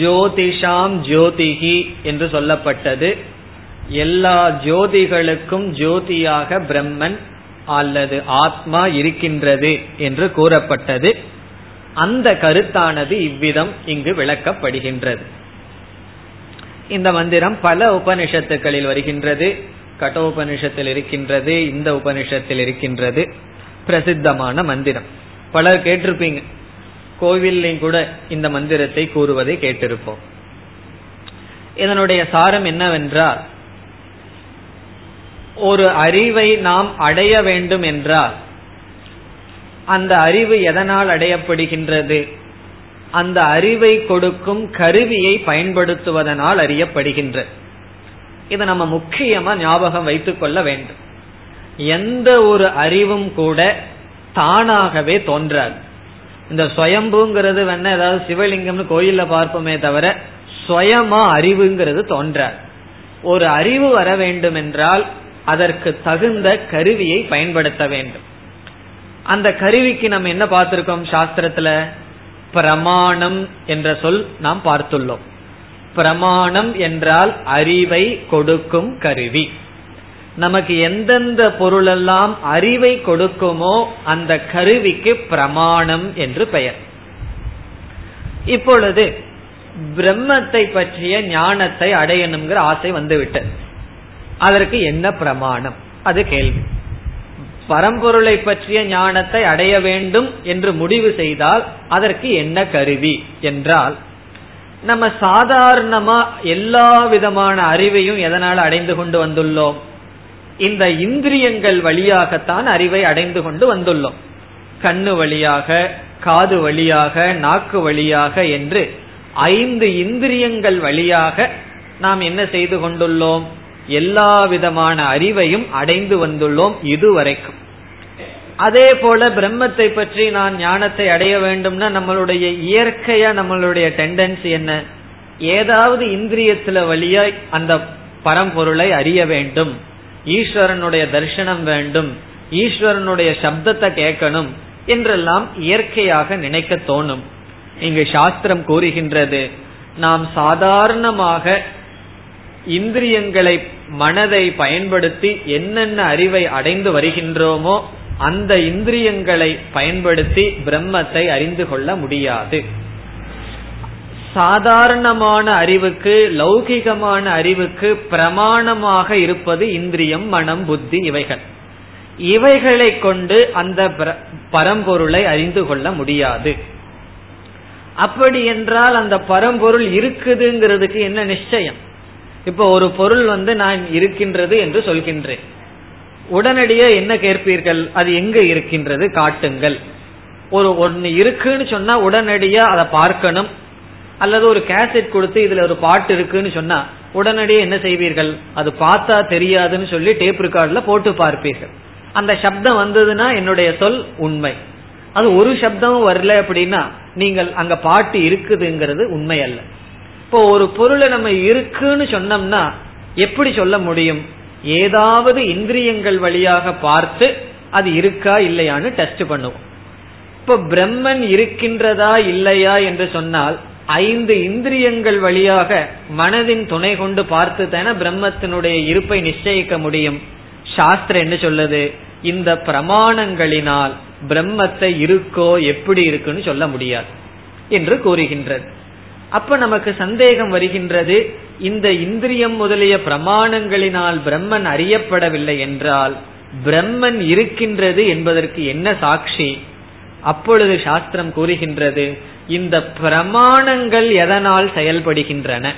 ஜோதிஷாம் ஜோதிகி என்று சொல்லப்பட்டது. எல்லா ஜோதிகளுக்கும் ஜோதியாக பிரம்மன் அல்லது ஆத்மா இருக்கின்றது என்று கூறப்பட்டது. அந்த கருத்தானது இவ்விதம் இங்கு விளக்கப்படுகின்றது. இந்த மந்திரம் பல உபனிஷத்துக்களில் வருகின்றது. கட்டோபனிஷத்தில் இருக்கின்றது இந்த உபனிஷத்தில் இருக்கின்றது. பிரசித்தமான மந்திரம். பலர் கேட்டிருப்பீங்க கோவில்லையும் கூட இந்த மந்திரத்தை கூறுவதை கேட்டிருப்போம். இதனுடைய சாரம் என்னவென்றால் ஒரு அறிவை நாம் அடைய வேண்டும் என்றால் அந்த அறிவு எதனால் அடையப்படுகின்றது? அந்த அறிவை கொடுக்கும் கருவியை பயன்படுத்துவதனால் அறியப்படுகின்றது இதை நம்ம முக்கியமா ஞாபகம் வைத்துக் கொள்ள வேண்டும். எந்த ஒரு அறிவும் கூட தானாகவே தோன்றாது. இந்த சுயம்புங்கிறது வேணா ஏதாவது சிவலிங்கம்னு கோயில்ல பார்ப்போமே தவிர சுயமா அறிவுங்கிறது தோன்றார் ஒரு அறிவு வர வேண்டும் என்றால் அதற்கு தகுந்த கருவியை பயன்படுத்த வேண்டும். அந்த கருவிக்கு நம்ம என்ன பார்த்திருக்கோம் சாஸ்திரத்துல? பிரமாணம் என்ற சொல் நாம் பார்த்துள்ளோம். பிரமாணம் என்றால் அறிவை கொடுக்கும் கருவி. நமக்கு எந்தெந்த பொருளெல்லாம் அறிவை கொடுக்குமோ அந்த கருவிக்கு பிரமாணம் என்று பெயர். இப்பொழுது பிரம்மத்தை பற்றிய ஞானத்தை அடையணுங்கிற ஆசை வந்துவிட்டது அதற்கு என்ன பிரமாணம்? அது கேள்வி. பரம்பொருளை பற்றிய ஞானத்தை அடைய வேண்டும் என்று முடிவு செய்தால் அதற்கு என்ன கருவி என்றால் நம்ம சாதாரணமா எல்லா விதமான அறிவையும் எதனால் அடைந்து கொண்டு வந்துள்ளோம்? இந்த இந்திரியங்கள் வழியாகத்தான் அறிவை அடைந்து கொண்டு வந்துள்ளோம். கண்ணு வழியாக காது வழியாக நாக்கு வழியாக என்று ஐந்து இந்திரியங்கள் வழியாக நாம் என்ன செய்து கொண்டுள்ளோம்? எல்லா விதமான அறிவையும் அடைந்து வந்துள்ளோம் இதுவரைக்கும். அதே போல பிரம்மத்தை பற்றி நான் ஞானத்தை அடைய வேண்டும்னா நம்மளுடைய இயற்கையா நம்மளுடைய டெண்டன்சி என்ன? ஏதாவது இந்திரியத்துல வழியாய் அந்த பரம்பொருளை அறிய வேண்டும். ஈஸ்வரனுடைய தரிசனம் வேண்டும் ஈஸ்வரனுடைய சப்தத்தை கேட்கணும் என்றெல்லாம் இயற்கையாக நினைக்க தோணும். இங்கு சாஸ்திரம் கூறுகின்றது நாம் சாதாரணமாக இந்திரியங்களை மனதை பயன்படுத்தி என்னென்ன அறிவை அடைந்து வருகின்றோமோ அந்த இந்திரியங்களை பயன்படுத்தி பிரம்மத்தை அறிந்து கொள்ள முடியாது. சாதாரணமான அறிவுக்கு லௌகிகமான அறிவுக்கு பிரமாணமாக இருப்பது இந்திரியம் மனம் புத்தி இவைகள். இவைகளை கொண்டு அந்த பரம்பொருளை அறிந்து கொள்ள முடியாது. அப்படி என்றால் அந்த பரம்பொருள் இருக்குதுங்கிறதுக்கு என்ன நிச்சயம்? இப்போ ஒரு பொருள் வந்து நான் இருக்கின்றது என்று சொல்கின்றேன். உடனடியே என்ன கேட்பீர்கள்? அது எங்க இருக்கின்றது? காட்டுங்கள். ஒரு ஒன்னு இருக்குன்னு சொன்னா உடனடியா அதை பார்க்கணும். அல்லது ஒரு கேசட் கொடுத்து இதுல ஒரு பாட்டு இருக்குன்னு சொன்னா உடனடியே என்ன செய்வீர்கள்? அது பார்த்தா தெரியாதுன்னு சொல்லி டேப் ரெக்கார்ட்ல போட்டு பார்ப்பீர்கள். அந்த சப்தம் வந்ததுன்னா என்னுடைய சொல் உண்மை. அது ஒரு சப்தமும் வரல அப்படின்னா நீங்கள் அங்க பாட்டு இருக்குதுங்கிறது உண்மை அல்ல. இப்போ ஒரு பொருளை நம்ம இருக்குன்னு சொன்னோம்னா எப்படி சொல்ல முடியும்? ஏதாவது இந்திரியங்கள் வழியாக பார்த்து அது இருக்கா இல்லையான்னு டெஸ்ட் பண்ணுவோம். இப்ப பிரம்மன் இருக்கின்றதா இல்லையா என்று சொன்னால் ஐந்து இந்திரியங்கள் வழியாக மனதின் துணை கொண்டு பார்த்து தானே பிரம்மத்தினுடைய இருப்பை நிச்சயிக்க முடியும். சாஸ்திரம் என்ன சொல்லுது? இந்த பிரமாணங்களினால் பிரம்மத்தை இருக்கோ எப்படி இருக்குன்னு சொல்ல முடியாது என்று கூறுகின்றது. அப்ப நமக்கு சந்தேகம் வருகின்றது இந்த இந்திரியம் முதலிய பிரமாணங்களினால் பிரம்மன் அறியப்படவில்லை என்றால் பிரம்மன் இருக்கின்றது என்பதற்கு என்ன சாட்சி? அப்பொழுது சாஸ்திரம் கூறுகின்றது இந்த பிரமாணங்கள் எதனால் செயல்படுகின்றன?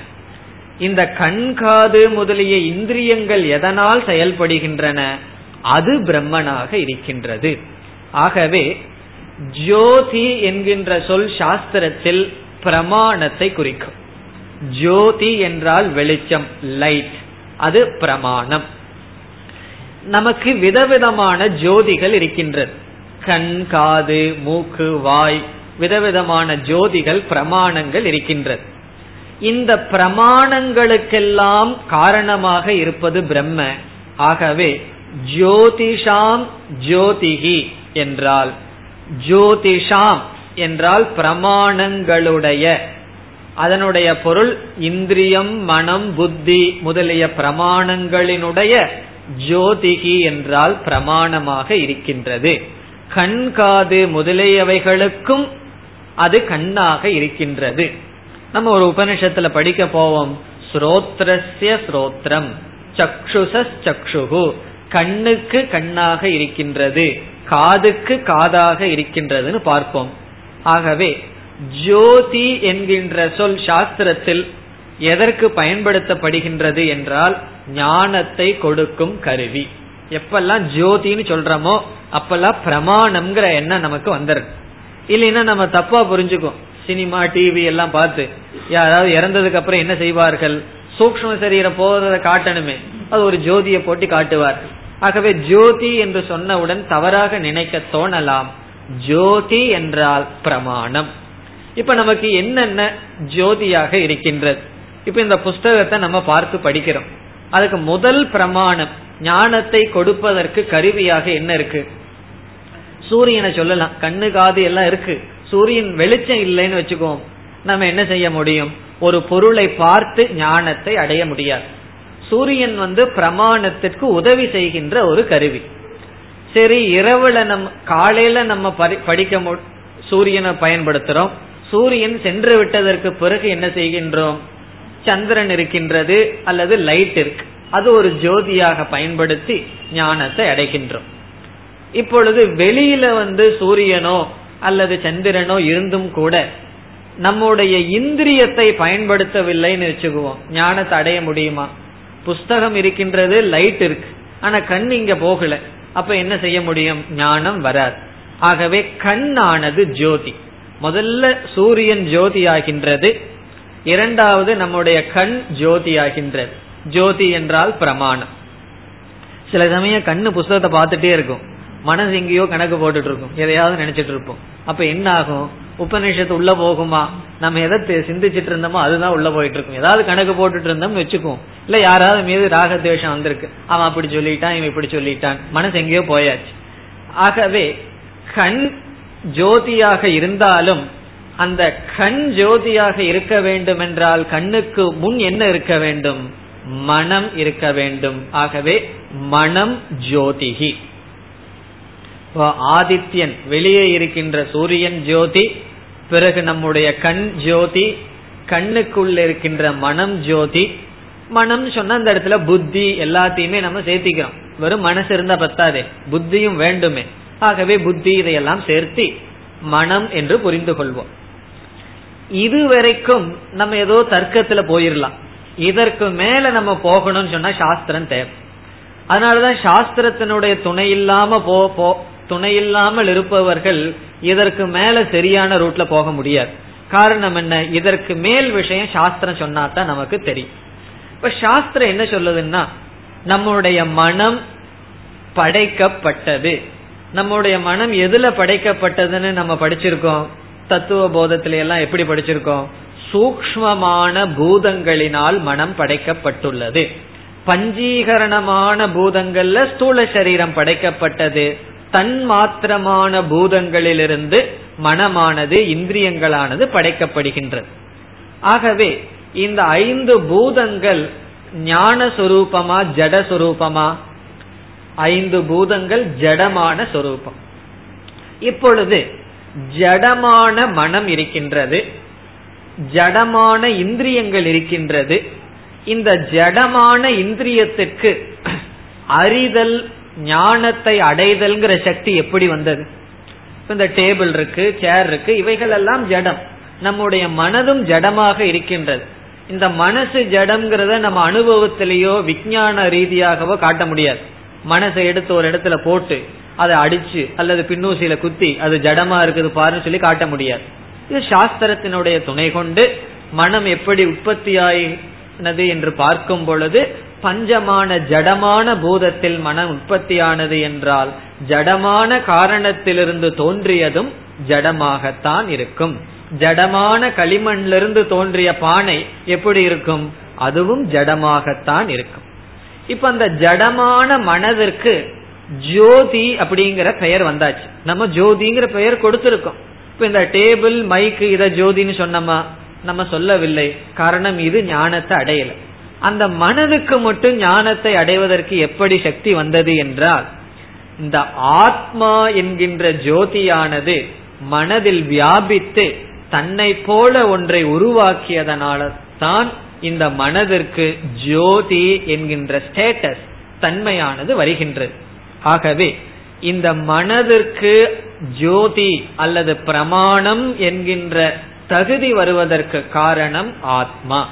இந்த கண்காது முதலிய இந்திரியங்கள் எதனால் செயல்படுகின்றன? அது பிரம்மனாக இருக்கின்றது. ஆகவே ஜோதி என்கின்ற சொல் சாஸ்திரத்தில் பிரமாணத்தை குறிக்கும். ஜோதி என்றால் வெளிச்சம் லைட் அது பிரமாணம். நமக்கு விதவிதமான ஜோதிகள் இருக்கின்றது. கண் காது மூக்கு வாய் விதவிதமான ஜோதிகள் பிரமாணங்கள் இருக்கின்றது. இந்த பிரமாணங்களுக்கெல்லாம் காரணமாக இருப்பது பிரம்ம. ஆகவே ஜோதிஷாம் ஜோதிகி என்றால் ஜோதிஷாம் என்றால் பிரமாணங்களுடைய அதனுடைய பொருள் இந்திரியம் மனம் புத்தி முதலிய பிரமாணங்களினுடைய ஜோதிகி என்றால் பிரமாணமாக இருக்கின்றது. கண் காது முதலியவைகளுக்கும் அது கண்ணாக இருக்கின்றது. நம்ம ஒரு உபனிஷத்துல படிக்க போவோம். ஸ்ரோத்ரஸ்ய ஸ்ரோத்ரம் சக்ஷுசஸ் சக்ஷுகு கண்ணுக்கு கண்ணாக இருக்கின்றது காதுக்கு காதாக இருக்கின்றதுன்னு பார்ப்போம். ஆகவே ஜோதி என்கின்ற சொல் சாஸ்திரத்தில் எதற்கு பயன்படுத்தப்படுகின்றது என்றால் ஞானத்தை கொடுக்கும் கருவி. எப்பெல்லாம் ஜோதின்னு சொல்றோமோ அப்பெல்லாம் பிரமாணம்ங்கிற எண்ணம் நமக்கு வந்துடும் இல்லைன்னா நம்ம தப்பா புரிஞ்சுக்கும் சினிமா டிவி எல்லாம் பார்த்து யாராவது இறந்ததுக்கு அப்புறம் என்ன செய்வார்கள்? சூக்ம சரீரம் போறதை காட்டணுமே. அது ஒரு ஜோதியை போட்டு காட்டுவார்கள் ஆகவே ஜோதி என்று சொன்னவுடன் தவறாக நினைக்க தோணலாம். ஜோதி என்றால் பிரமாணம். இப்ப நமக்கு என்னென்ன ஜோதியாக இருக்கின்றது? இப்ப இந்த புஸ்தகத்தை நம்ம பார்த்து படிக்கிறோம். அதுக்கு முதல் பிரமாணம் ஞானத்தை கொடுப்பதற்கு கருவியாக என்ன இருக்கு? சூரியனை சொல்லலாம். கண்ணு காது எல்லாம் இருக்கு. சூரியன் வெளிச்சம் இல்லைன்னு வச்சுக்கோம். நம்ம என்ன செய்ய முடியும்? ஒரு பொருளை பார்த்து ஞானத்தை அடைய முடியாது. சூரியன் வந்து பிரமாணத்திற்கு உதவி செய்கின்ற ஒரு கருவி. சரி இரவுல நம்ம காலையில நம்ம படிக்க சூரியனை பயன்படுத்துறோம். சூரியன் சென்று விட்டதற்கு பிறகு என்ன செய்கின்றோம்? சந்திரன் இருக்கின்றது அல்லது லைட் இருக்கு. அது ஒரு ஜோதியாக பயன்படுத்தி ஞானத்தை அடைகின்றோம். இப்பொழுது வெளியில வந்து சூரியனோ அல்லது சந்திரனோ இருந்தும் கூட நம்முடைய இந்திரியத்தை பயன்படுத்தவில்லைன்னு வச்சுக்குவோம். ஞானத்தை அடைய முடியுமா? புஸ்தகம் இருக்கின்றது லைட் இருக்கு. ஆனா கண் இங்க போகல. அப்ப என்ன செய்ய முடியும்? ஞானம் வராது. ஆகவே கண்ணானது ஜோதி. முதல்ல சூரியன் ஜோதி ஆகின்றது. இரண்டாவது நம்முடைய கண் ஜோதி ஆகின்றது. ஜோதி என்றால் பிரமாணம். சில சமயம் கண்ணு புஸ்தகத்தை பார்த்துட்டே இருக்கும். மனசு எங்கேயோ கணக்கு போட்டுட்டு இருக்கும் எதையாவது நினைச்சிட்டு இருப்போம் அப்ப என்ன ஆகும் உபநிஷத்து உள்ள போகுமா? நம்ம எதை சிந்திச்சிட்டு இருந்தோமோ அதுதான் உள்ள போயிட்டு இருக்கும் ஏதாவது கணக்கு போட்டுட்டு இருந்தோம்னு வச்சுக்குவோம். இல்ல யாராவது மீது ராகத்வேஷம் வந்திருக்கு. அவன் அப்படி சொல்லிட்டான் இவன் இப்படி சொல்லிட்டான். மனசு எங்கேயோ போயாச்சு. ஆகவே கண் ஜோதியாக இருந்தாலும் அந்த கண் ஜோதியாக இருக்க வேண்டும் என்றால் கண்ணுக்கு முன் என்ன இருக்க வேண்டும்? மனம் இருக்க வேண்டும். ஆகவே மனம் ஜோதிகி ஆதித்யன் வெளியே இருக்கின்ற சூரியன் ஜோதி பிறகு நம்முடைய கண் ஜோதி கண்ணுக்குள்ள இருக்கின்ற மனம் ஜோதி. மனம் சொன்ன அந்த இடத்துல புத்தி எல்லாத்தையுமே நம்ம சேர்த்திக்கிறோம். வெறும் மனசு இருந்தா பத்தாதே புத்தியும் வேண்டுமே. ஆகவே புத்தி இதையெல்லாம் சேர்த்தி மனம் என்று புரிந்து கொள்வோம் இதுவரைக்கும் நம்ம ஏதோ தர்க்கத்துல போயிடலாம் இதற்கு மேல நம்ம போகணும்னு சொன்னா சாஸ்திரம் தேவை. அதனாலதான் சாஸ்திரத்தினுடைய துணை இல்லாம போ துணை இல்லாமல் இருப்பவர்கள் இதற்கு மேல சரியான ரூட்ல போக முடியாது. காரணம் என்ன? இதற்கு மேல் விஷயம் சாஸ்திரம் சொன்னா தான் நமக்கு தெரியும். இப்ப சாஸ்திரம் என்ன சொல்லுதுன்னா நம்முடைய மனம் படைக்கப்பட்டது. நம்முடைய மனம் எதுல படைக்கப்பட்டதுன்னு நம்ம படிச்சிருக்கோம்? தத்துவ போதத்துல எல்லாம் எப்படி படிச்சிருக்கோம்? சூக்மமான பூதங்களினால் மனம் படைக்கப்பட்டுள்ளது. பஞ்சீகரணமான பூதங்கள்ல ஸ்தூல சரீரம் படைக்கப்பட்டது. தன் மாத்திரமான பூதங்களிலிருந்து மனமானது இந்திரியங்களானது படைக்கப்படுகின்றது. ஆகவே இந்த ஐந்து பூதங்கள் ஞான சொரூபமா ஜட சொரூபமா ஐந்து பூதங்கள் ஜடமான சொரூபம். இப்பொழுது ஜடமான மனம் இருக்கின்றது. ஜடமான இந்திரியங்கள் இருக்கின்றது. இந்த ஜடமான இந்திரியத்துக்கு அறிதல் ஞானத்தை அடைதல்ங்கிற சக்தி எப்படி வந்தது? இந்த டேபிள் இருக்கு சேர் இருக்கு இவைகள் எல்லாம் ஜடம். நம்முடைய மனதும் ஜடமாக இருக்கின்றது. இந்த மனசு ஜடம்ங்கிறத நம்ம அனுபவத்திலேயோ விஞ்ஞான ரீதியாகவோ காட்ட முடியாது. மனசை எடுத்து ஒரு இடத்துல போட்டு அதை அடிச்சு அல்லது பின்னூசியில குத்தி அது ஜடமா இருக்குது பாருன்னு சொல்லி காட்ட முடியாது. இது சாஸ்திரத்தினுடைய துணை கொண்டு மனம் எப்படி உற்பத்தியாயினது என்று பார்க்கும் பொழுது பஞ்சமான ஜடமான பூதத்தில் மனம் உற்பத்தியானது என்றால் ஜடமான காரணத்திலிருந்து தோன்றியதும் ஜடமாகத்தான் இருக்கும். ஜடமான களிமண்லிருந்து தோன்றிய பானை எப்படி இருக்கும்? அதுவும் ஜடமாகத்தான் இருக்கும். இப்ப அந்த ஜடமான மனதிற்கு ஜோதி அப்படிங்கிற பெயர் வந்தாச்சு. நம்ம ஜோதிங்கிற பெயர் கொடுத்திருக்கோம். இப்ப இந்த டேபிள் மைக்கு இத ஜோதின்னு சொன்னோமா நம்ம சொல்லவில்லை. காரணம் இது ஞானத்தை அடையல. அந்த மனதுக்கு மட்டும் ஞானத்தை அடைவதற்கு எப்படி சக்தி வந்தது என்றால் இந்த ஆத்மா என்கின்ற ஜோதியானது மனதில் வியாபித்து தன்னை போல ஒன்றை உருவாக்கியதனால தான் இந்த மனதிற்கு ஜோதி என்கின்ற ஸ்டேட்டஸ் தன்மையானது வருகின்றது. ஆகவே இந்த மனதிற்கு ஜோதி அல்லது பிரமாணம் என்கின்ற தகுதி வருவதற்கு காரணம் ஆத்மா.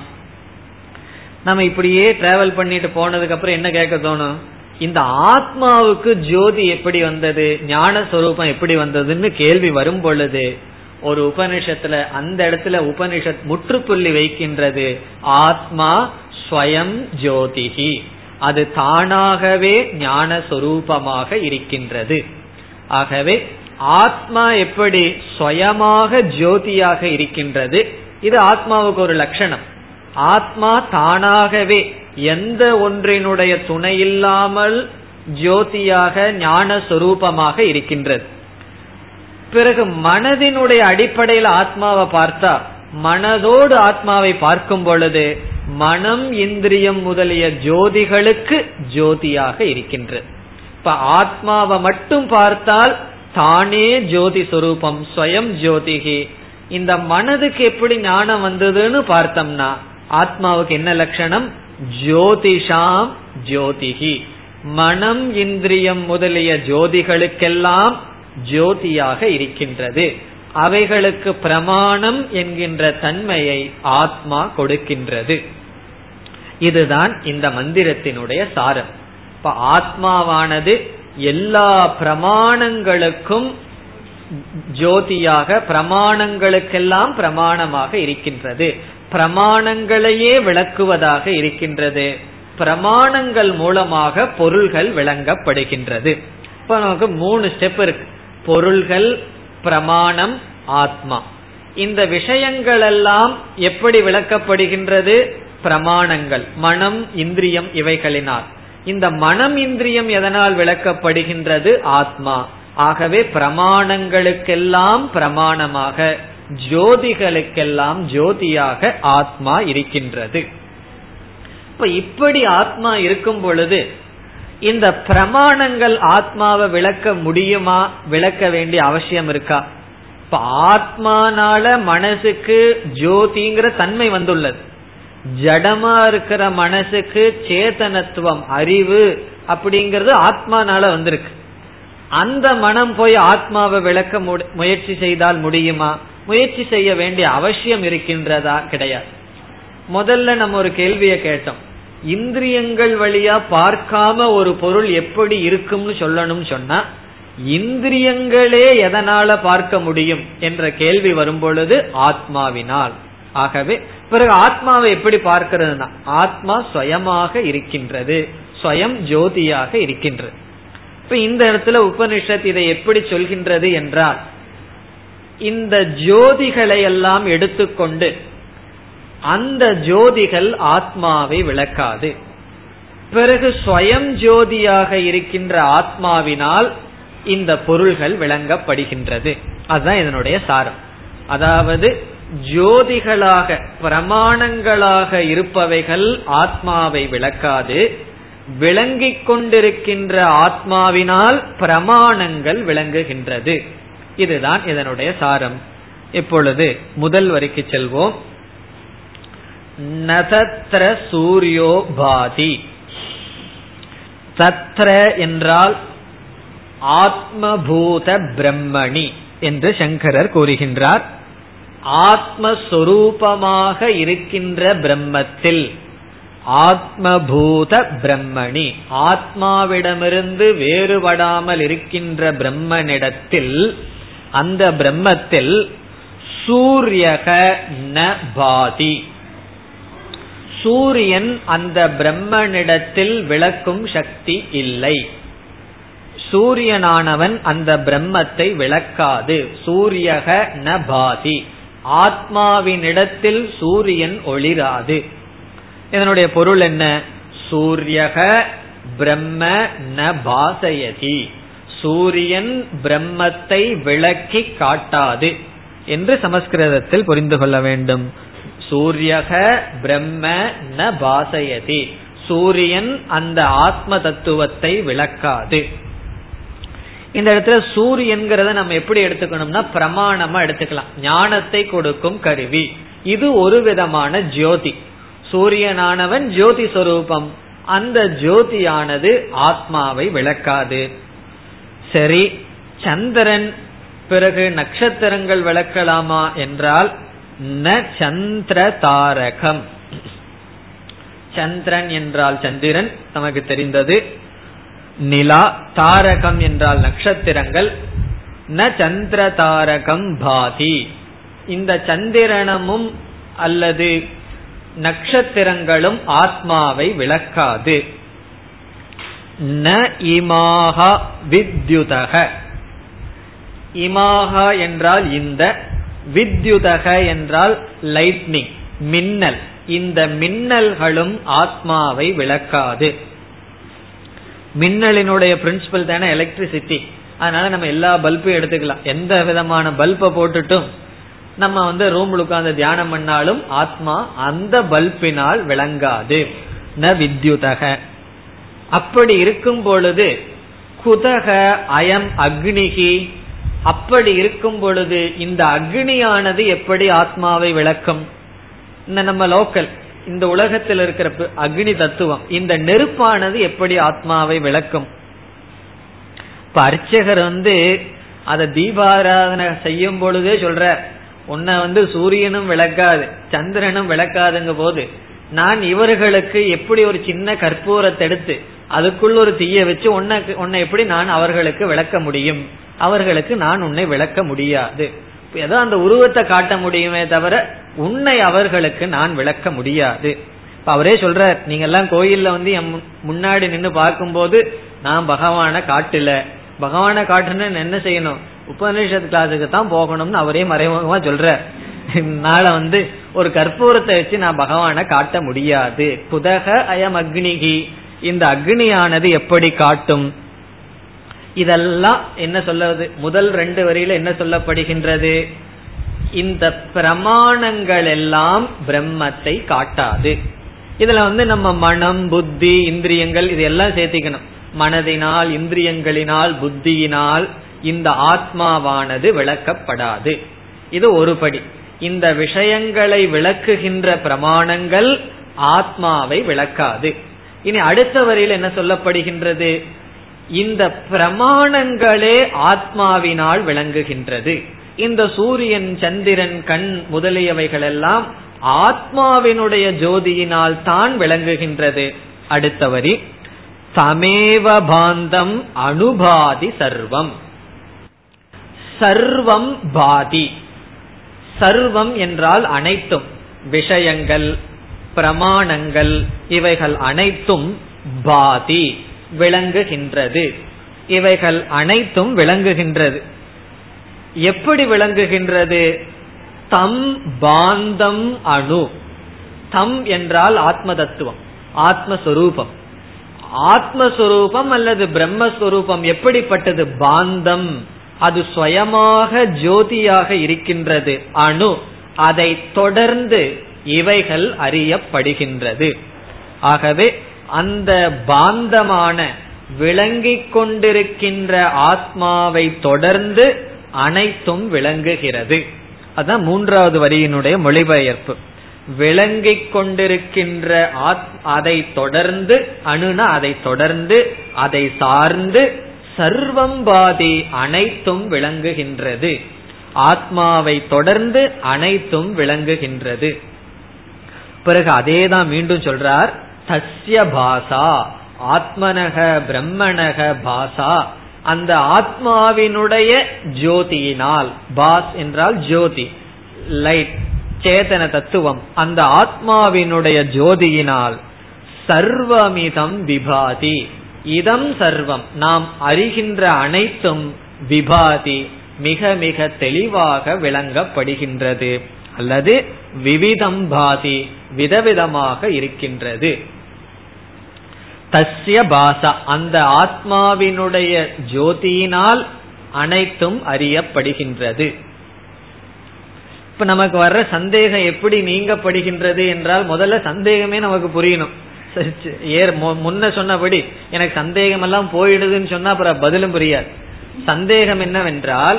நம்ம இப்படியே டிராவல் பண்ணிட்டு போனதுக்கு அப்புறம் என்ன கேட்க தோணும்? இந்த ஆத்மாவுக்கு ஜோதி எப்படி வந்தது? ஞான சொரூபம் எப்படி வந்ததுன்னு கேள்வி வரும் பொழுது ஒரு உபனிஷத்துல அந்த இடத்துல உபனிஷத் முற்றுப்புள்ளி வைக்கின்றது ஆத்மா ஸ்வயம் ஜோதிகி அது தானாகவே ஞான சொரூபமாக இருக்கின்றது. ஆகவே ஆத்மா எப்படி சுயமாக ஜோதியாக இருக்கின்றது இது ஆத்மாவுக்கு ஒரு லட்சணம். ஆத்மா தானாகவே எந்த ஒன்றினுடைய துணையில்லாமல் ஜோதியாக ஞான சொரூபமாக இருக்கின்றது. பிறகு மனதினுடைய அடிப்படையில் ஆத்மாவை பார்த்தா மனதோடு ஆத்மாவை பார்க்கும் பொழுது மனம் இந்திரியம் முதலிய ஜோதிகளுக்கு ஜோதியாக இருக்கின்றது. இப்ப ஆத்மாவை மட்டும் பார்த்தால் தானே ஜோதி சொரூபம் ஸ்வயம் ஜோதிகி. இந்த மனதுக்கு எப்படி ஞானம் வந்ததுன்னு பார்த்தோம்னா ஆத்மாவுக்கு என்ன லட்சணம்? ஜோதிஷாம் ஜோதிகி. மனம் இந்திரியம் முதலிய ஜோதிகளுக்கெல்லாம் ஜோதியாக இருக்கின்றது. அவைகளுக்கு பிரமாணம் என்கின்ற தன்மையை ஆத்மா கொடுக்கின்றது. இதுதான் இந்த மந்திரத்தினுடைய சாரம். இப்ப ஆத்மாவானது எல்லா பிரமாணங்களுக்கும் ஜோதியாக பிரமாணங்களுக்கெல்லாம் பிரமாணமாக இருக்கின்றது. பிரமாணங்களையே விளக்குவதாக இருக்கின்றது. பிரமாணங்கள் மூலமாக பொருள்கள் விளங்கப்படுகின்றது. இப்ப நமக்கு மூணு ஸ்டெப் இருக்கு. பொருள்கள் பிரமாணம் ஆத்மா. இந்த விஷயங்கள் எல்லாம் எப்படி விளக்கப்படுகின்றது? பிரமாணங்கள் மனம் இந்திரியம் இவைகளினால். இந்த மனம் இந்திரியம் எதனால் விளக்கப்படுகின்றது? ஆத்மா. ஆகவே பிரமாணங்களுக்கெல்லாம் பிரமாணமாக ஜோதிகளுக்கெல்லாம் ஜோதியாக ஆத்மா இருக்கின்றது. இப்ப இப்படி ஆத்மா இருக்கும் பொழுது இந்த பிரமாணங்கள் ஆத்மாவை விளக்க முடியுமா? விளக்க வேண்டிய அவசியம் இருக்கா? இப்ப ஆத்மானால மனசுக்கு ஜோதிங்கிற தன்மை வந்துள்ளது. ஜடமா இருக்கிற மனசுக்கு சேதனத்துவம் அறிவு அப்படிங்கறது ஆத்மானால வந்திருக்கு. அந்த மனம் போய் ஆத்மாவை விளக்க முயற்சி செய்தால் முடியுமா? முயற்சி செய்ய வேண்டிய அவசியம் இருக்கின்றதா? கிடையாது. முதல்ல நம்ம ஒரு கேள்வியை கேட்டோம். இந்திரியங்கள் வழியா பார்க்காம ஒரு பொருள் எப்படி இருக்கும்னு சொல்லணும்னு சொன்னா இந்திரியங்களே எதனால பார்க்க முடியும்? என்ற கேள்வி வரும் பொழுது ஆத்மாவினால். ஆகவே பிறகு ஆத்மாவை எப்படி பார்க்கிறதுனா ஆத்மா சுயமாக இருக்கின்றது சுயம் ஜோதியாக இருக்கின்றது. இப்ப இந்த இடத்துல உபனிஷத் இதை எப்படி சொல்கின்றது என்றால் இந்த ஜோதிகளை எல்லாம் எடுத்துக்கொண்டு அந்த ஜோதிகள் ஆத்மாவை விளக்காது. பிறகு ஸ்வயம் ஜோதியாக இருக்கின்ற ஆத்மாவினால் இந்த பொருள்கள் விளங்கப்படுகின்றது. அதுதான் இதனுடைய சாரம். அதாவது ஜோதிகளாக பிரமாணங்களாக இருப்பவைகள் ஆத்மாவை விளக்காது. விளங்கிக் கொண்டிருக்கின்ற ஆத்மாவினால் பிரமாணங்கள் விளங்குகின்றது. இதுதான் இதனுடைய சாரம். இப்பொழுது முதல் வரைக்கு செல்வோம். நதத்ர சூரியோ பாதி. தத்ர என்றால் ஆத்மபூத பிரம்மணி என்று சங்கரர் கூறுகின்றார். ஆத்மஸ்வரூபமாக இருக்கின்ற பிரம்மத்தில். ஆத்மபூத பிரம்மணி. ஆத்மாவிடமிருந்து வேறுபடாமல் இருக்கின்ற பிரம்மனிடத்தில் அந்த பிரம்மத்தில் சூரியக ந பாதி. சூரியன் அந்த பிரம்மனிடத்தில் விளக்கும் சக்தி இல்லை. சூரியனானவன் அந்த பிரம்மத்தை விளக்காது. சூரியக ந பாதி. ஆத்மாவினிடத்தில் சூரியன் ஒளிராது. இதனுடைய பொருள் என்ன? சூரியக பிரம்ம ந பாசயதி. சூரியன் பிரம்மத்தை விளக்கி காட்டாது என்று சமஸ்கிருதத்தில் புரிந்து கொள்ள வேண்டும். சூரியக பிரம்ம ந பாசயதி. சூரியன் அந்த ஆத்ம தத்துவத்தை விளக்காது. இந்த இடத்துல சூரியன்கிறத நம்ம எப்படி எடுத்துக்கணும்னா பிரமாணமா எடுத்துக்கலாம். ஞானத்தை கொடுக்கும் கருவி. இது ஒரு விதமான ஜோதி. சூரியனானவன் ஜோதி சொரூபம். அந்த ஜோதியானது ஆத்மாவை விளக்காது. சரி சந்திரன் பிறகு நட்சத்திரங்கள் விளக்கலாமா என்றால் ந சந்திர தாரகம். சந்திரன் என்றால் சந்திரன் நமக்கு தெரிந்தது நிலா தாரகம் என்றால் நட்சத்திரங்கள் ந சந்திர தாரகம் பாதி. இந்த சந்திரனமும் அல்லது நட்சத்திரங்களும் ஆத்மாவை விளக்காது. ந இமாகா வித்யுதக. இமாகா என்றால் இந்த வித்யுதக என்றால் லைட்னிங் மின்னல். இந்த மின்னல்களும் ஆத்மாவை விளக்காது. மின்னலினுடைய பிரின்சிபல் தானே எலக்ட்ரிசிட்டி அதனால நம்ம எல்லா பல்பையும் எடுத்துக்கலாம். எந்த விதமான பல்பை போட்டுட்டும் நம்ம வந்து ரூம்ல உட்கார்ந்து தியானம் பண்ணாலும் ஆத்மா அந்த பல்பினால் விளங்காது. ந வித்யுதக. அப்படி இருக்கும் பொழுது குதக அயம் அக்னிகி அப்படி இருக்கும் பொழுது இந்த அக்னியானது எப்படி ஆத்மாவை விளக்கும்? இந்த நம்ம லோக்கல் இந்த உலகத்தில் இருக்கிற அக்னி தத்துவம். இந்த நெருப்பானது எப்படி ஆத்மாவை விளக்கும்? இப்ப அர்ச்சகர் வந்து அத தீபாராதனை செய்யும் பொழுதே சொல்ற உன்னை வந்து சூரியனும் விளக்காது சந்திரனும் விளக்காதுங்க போது நான் இவர்களுக்கு எப்படி ஒரு சின்ன கற்பூரத்தை எடுத்து அதுக்குள்ள ஒரு தீய வச்சு உன்னை உன்னை எப்படி நான் அவர்களுக்கு விளக்க முடியும்? அவர்களுக்கு நான் உன்னை விளக்க முடியாது. ஏதோ அந்த உருவத்தை காட்ட முடியுமே தவிர உன்னை அவர்களுக்கு நான் விளக்க முடியாது. அவரே சொல்ற நீங்க எல்லாம் கோயில்ல வந்து என் முன்னாடி நின்று பார்க்கும்போது நான் பகவான காட்டுல. பகவான காட்டுன்னு என்ன செய்யணும்? உபநிஷத் கிளாஸுக்கு தான் போகணும்னு அவரே மறைமுகமா சொல்ற நாள வந்து ஒரு கற்பூரத்தை வச்சு நான் பகவான காட்ட முடியாது. புதக அயம் அக்னிகி இந்த அக்னியானது எப்படி காட்டும்? இதெல்லாம் என்ன சொல்லுவது? முதல் ரெண்டு வரியில என்ன சொல்லப்படுகின்றது? இந்த பிரமாணங்கள் எல்லாம் பிரம்மத்தை காட்டாது. இதுல வந்து நம்ம மனம் புத்தி இந்திரியங்கள் இதெல்லாம் சேர்த்திக்கணும். மனதினால் இந்திரியங்களினால் புத்தியினால் இந்த ஆத்மாவானது விளக்கப்படாது. இது ஒரு படி. இந்த விஷயங்களை விளக்குகின்ற பிரமாணங்கள் ஆத்மாவை விளக்காது. இனி அடுத்த வரியில் என்ன சொல்லப்படுகின்றது? இந்த பிரமாணங்களே ஆத்மாவினால் விளங்குகின்றது. இந்த சூரியன் சந்திரன் கண் முதலியவைகள் எல்லாம் ஆத்மாவினுடைய ஜோதியினால் தான் விளங்குகின்றது. அடுத்த வரி. சமேவ பாந்தம் அனுபாதி சர்வம். சர்வம் பாதி. சர்வம் என்றால் அனைத்தும். விஷயங்கள் பிரமாணங்கள் இவைகள் அனைத்தும் பாதி. விளங்குகின்றது. இவைகள் அனைத்தும் விளங்குகின்றது. எப்படி விளங்குகின்றது? தம் பாந்தம் அணு. தம் என்றால் ஆத்ம தத்துவம் ஆத்மஸ்வரூபம். ஆத்மஸ்வரூபம் அல்லது பிரம்மஸ்வரூபம் எப்படிப்பட்டது? பாந்தம். அது சுயமாக ஜோதியாக இருக்கின்றது. அணு. அதை தொடர்ந்து இவைகள் அறியப்படுகின்றது. ஆகவே அந்த பாந்தமான விளங்கிக் கொண்டிருக்கின்ற ஆத்மாவை தொடர்ந்து அனைத்தும் விளங்குகிறது. அதான் மூன்றாவது வரியினுடைய மொழிபெயர்ப்பு. விளங்கிக் கொண்டிருக்கின்ற அதை தொடர்ந்து அணுன அதை தொடர்ந்து அதை சார்ந்து சர்வம் பாதி அனைத்தும் விளங்குகின்றது. ஆத்மாவை தொடர்ந்து அனைத்தும் விளங்குகின்றது. பிறகு அதேதான் மீண்டும் சொல்றார். தஸ்ய பாசா ஆத்மனக பிரம்மணக பாசா. அந்த ஆத்மாவினுடைய ஜோதியினால் பாஸ் என்றால் ஜோதி லைட் சேதன தத்துவம். அந்த ஆத்மாவினுடைய ஜோதியினால் சர்வமிதம் விபாதி. இதம் சர்வம். நாம் அறிகின்ற அனைத்தும் விபாதி மிக மிக தெளிவாக விளங்கப்படுகின்றது. அல்லது விவிதம் பாதி விதவிதமாக இருக்கின்றது. தஸ்ய பாசா. அந்த ஆத்மாவினுடைய ஜோதியினால் அனைத்தும் அறியப்படுகின்றது. இப்ப நமக்கு வர்ற சந்தேகம் எப்படி நீங்கப்படுகின்றது என்றால் முதல்ல சந்தேகமே நமக்கு புரியணும். ஏர் முன்ன சொன்னபடி எனக்கு சந்தேகம் எல்லாம் போயிடுதுன்னு சொன்னா அப்புறம் பதிலும் புரியாது. சந்தேகம் என்னவென்றால்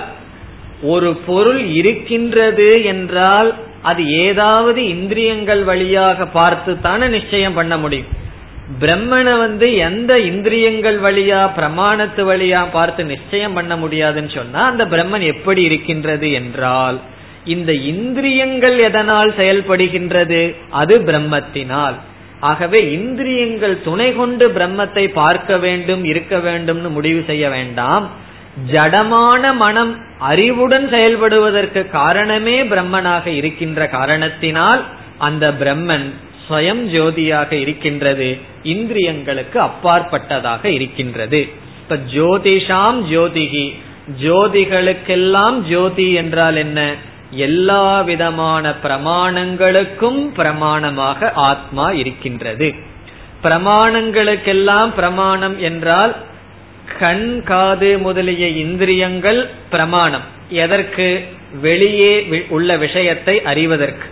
ஒரு பொருள் இருக்கின்றது என்றால் அது ஏதாவது இந்திரியங்கள் வழியாக பார்த்து தானே நிச்சயம் பண்ண முடியும். பிரம்மனை வந்து எந்த இந்திரியங்கள் வழியா பிரமாணத்து வழியா பார்த்து நிச்சயம் பண்ண முடியாதுன்னு சொன்னா அந்த பிரம்மன் எப்படி இருக்கின்றது என்றால் இந்த இந்திரியங்கள் எதனால் செயல்படுகின்றது? அது பிரம்மத்தினால். ஆகவே இந்திரியங்கள் துணை கொண்டு பிரம்மத்தை பார்க்க வேண்டும் இருக்க வேண்டும்னு முடிவு செய்ய வேண்டாம். ஜடமான மனம் அறிவுடன் செயல்படுவதற்கு காரணமே பிரம்மனாக இருக்கின்ற காரணத்தினால் அந்த பிரம்மன் ஸ்வயம் ஜோதியாக இருக்கின்றது. இந்திரியங்களுக்கு அப்பாற்பட்டதாக இருக்கின்றது. இப்ப ஜோதிஷாம் ஜோதிகி. ஜோதிகளுக்கெல்லாம் ஜோதி என்றால் என்ன? எல்லா விதமான பிரமாணங்களுக்கும் பிரமாணமாக ஆத்மா இருக்கின்றது. பிரமாணங்களுக்கெல்லாம் பிரமாணம் என்றால் கண் காது முதலிய இந்திரியங்கள் பிரமாணம். எதற்கு? வெளியே உள்ள விஷயத்தை அறிவதற்கு.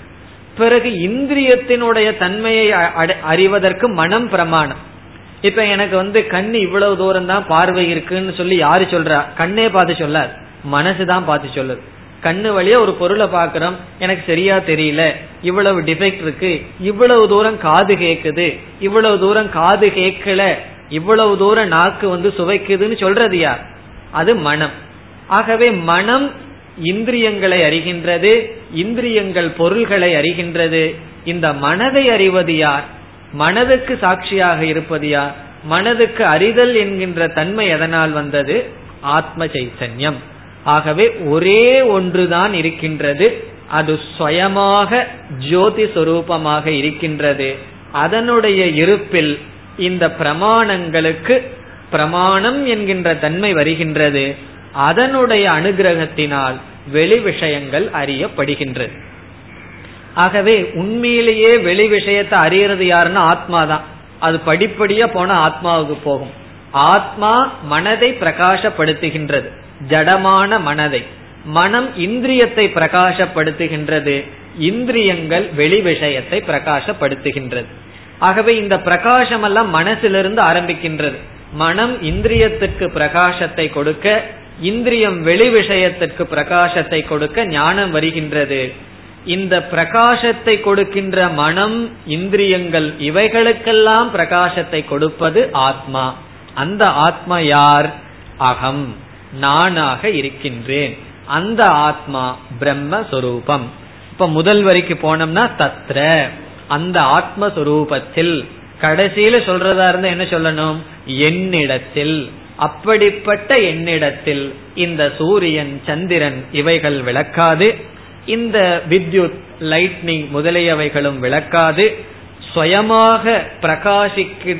பிறகு இந்திரியத்தினுடைய தன்மையை அறிவதற்கு மனம் பிரமாணம். இப்ப எனக்கு வந்து கண் இவ்வளவு தூரம் தான் பார்வை இருக்குன்னு சொல்லி யாரு சொல்றா? கண்ணே பார்த்து சொல்லாது. மனசுதான் பார்த்து சொல்லுது. கண்ணு வழியா ஒரு பொருளை பாக்குறோம் எனக்கு சரியா தெரியல. இவ்வளவு டிஃபெக்ட் இருக்கு. இவ்வளவு தூரம் காது கேக்குது. இவ்வளவு தூரம் காது கேட்கல இவ்வளவு தூரம் நாக்கு வந்து சுவைக்குதுன்னு சொல்றது யார்? அது மனம். ஆகவே மனம் இந்திரியங்களை அறிகின்றது இந்திரியங்கள் பொருள்களை அறிகின்றது. இந்த மனதை அறிவது யார்? மனதுக்கு சாட்சியாக இருப்பது யார்? மனதுக்கு அறிதல் என்கின்ற தன்மை எதனால் வந்தது? ஆத்ம சைத்தன்யம். ஆகவே ஒரே ஒன்றுதான் இருக்கின்றது. அது சுயமாக ஜோதி சொரூபமாக இருக்கின்றது. அதனுடைய இருப்பில் இந்த பிரமாணங்களுக்கு பிரமாணம் என்கின்ற தன்மை வருகின்றது. அதனுடைய அனுகிரகத்தினால் வெளி விஷயங்கள் அறியப்படுகின்றது ஆகவே உண்மையிலேயே வெளி விஷயத்தை அறியறது யாருன்னா ஆத்மா தான் அது படிப்படியா போன ஆத்மாவுக்கு போகும். ஆத்மா மனதை பிரகாசப்படுத்துகின்றது. ஜடமான மனதை. மனம் இந்திரியத்தை பிரகாசப்படுத்துகின்றது. இந்திரியங்கள் வெளி விஷயத்தை பிரகாசப்படுத்துகின்றது. ஆகவே இந்த பிரகாசம் எல்லாம் மனசிலிருந்து ஆரம்பிக்கின்றது. மனம் இந்திரியத்துக்கு பிரகாசத்தை கொடுக்க இந்திரியம் வெளி விஷயத்திற்கு பிரகாசத்தை கொடுக்க ஞானம் வருகின்றது. இந்த பிரகாசத்தை கொடுக்கின்ற மனம் இந்திரியங்கள் இவைகளுக்கெல்லாம் பிரகாசத்தை கொடுப்பது ஆத்மா. அந்த ஆத்மா யார்? அகம். நானாக இருக்கின்றேன். அந்த ஆத்மா பிரம்மஸ்வரூபம். இப்ப முதல் வரைக்கு போனோம்னா தத்ர. அந்த ஆத்மஸ்வரூபத்தில் கடைசியில சொல்றதா இருந்தா என்ன சொல்லணும்? என்னிடத்தில். அப்படிப்பட்ட என்னிடத்தில் இந்த சூரியன் சந்திரன் இவைகள் விளக்காது. இந்த வித்யுத் லைட்னிங் முதலியவைகளும் விளக்காது. சுயமாக பிரகாசிக்கு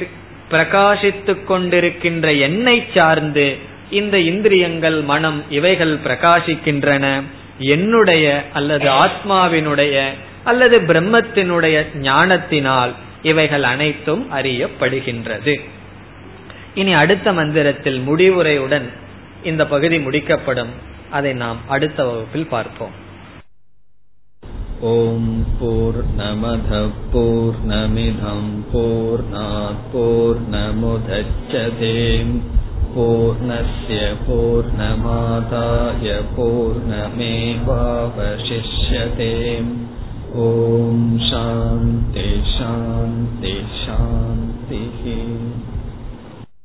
பிரகாசித்து கொண்டிருக்கின்ற என்னை சார்ந்து இந்த இந்திரியங்கள் மனம் இவைகள் பிரகாசிக்கின்றன. என்னுடைய அல்லது ஆத்மாவினுடைய அல்லது பிரம்மத்தினுடைய ஞானத்தினால் இவைகள் அனைத்தும் அறியப்படுகின்றது. இனி அடுத்த மந்திரத்தில் முடிவுரையுடன் இந்த பகுதி முடிக்கப்படும். அதை நாம் அடுத்த வகுப்பில் பார்ப்போம். ஓம் போர் நமத போர் நமிதம் போர் போர் சாந்தே பூர்ணய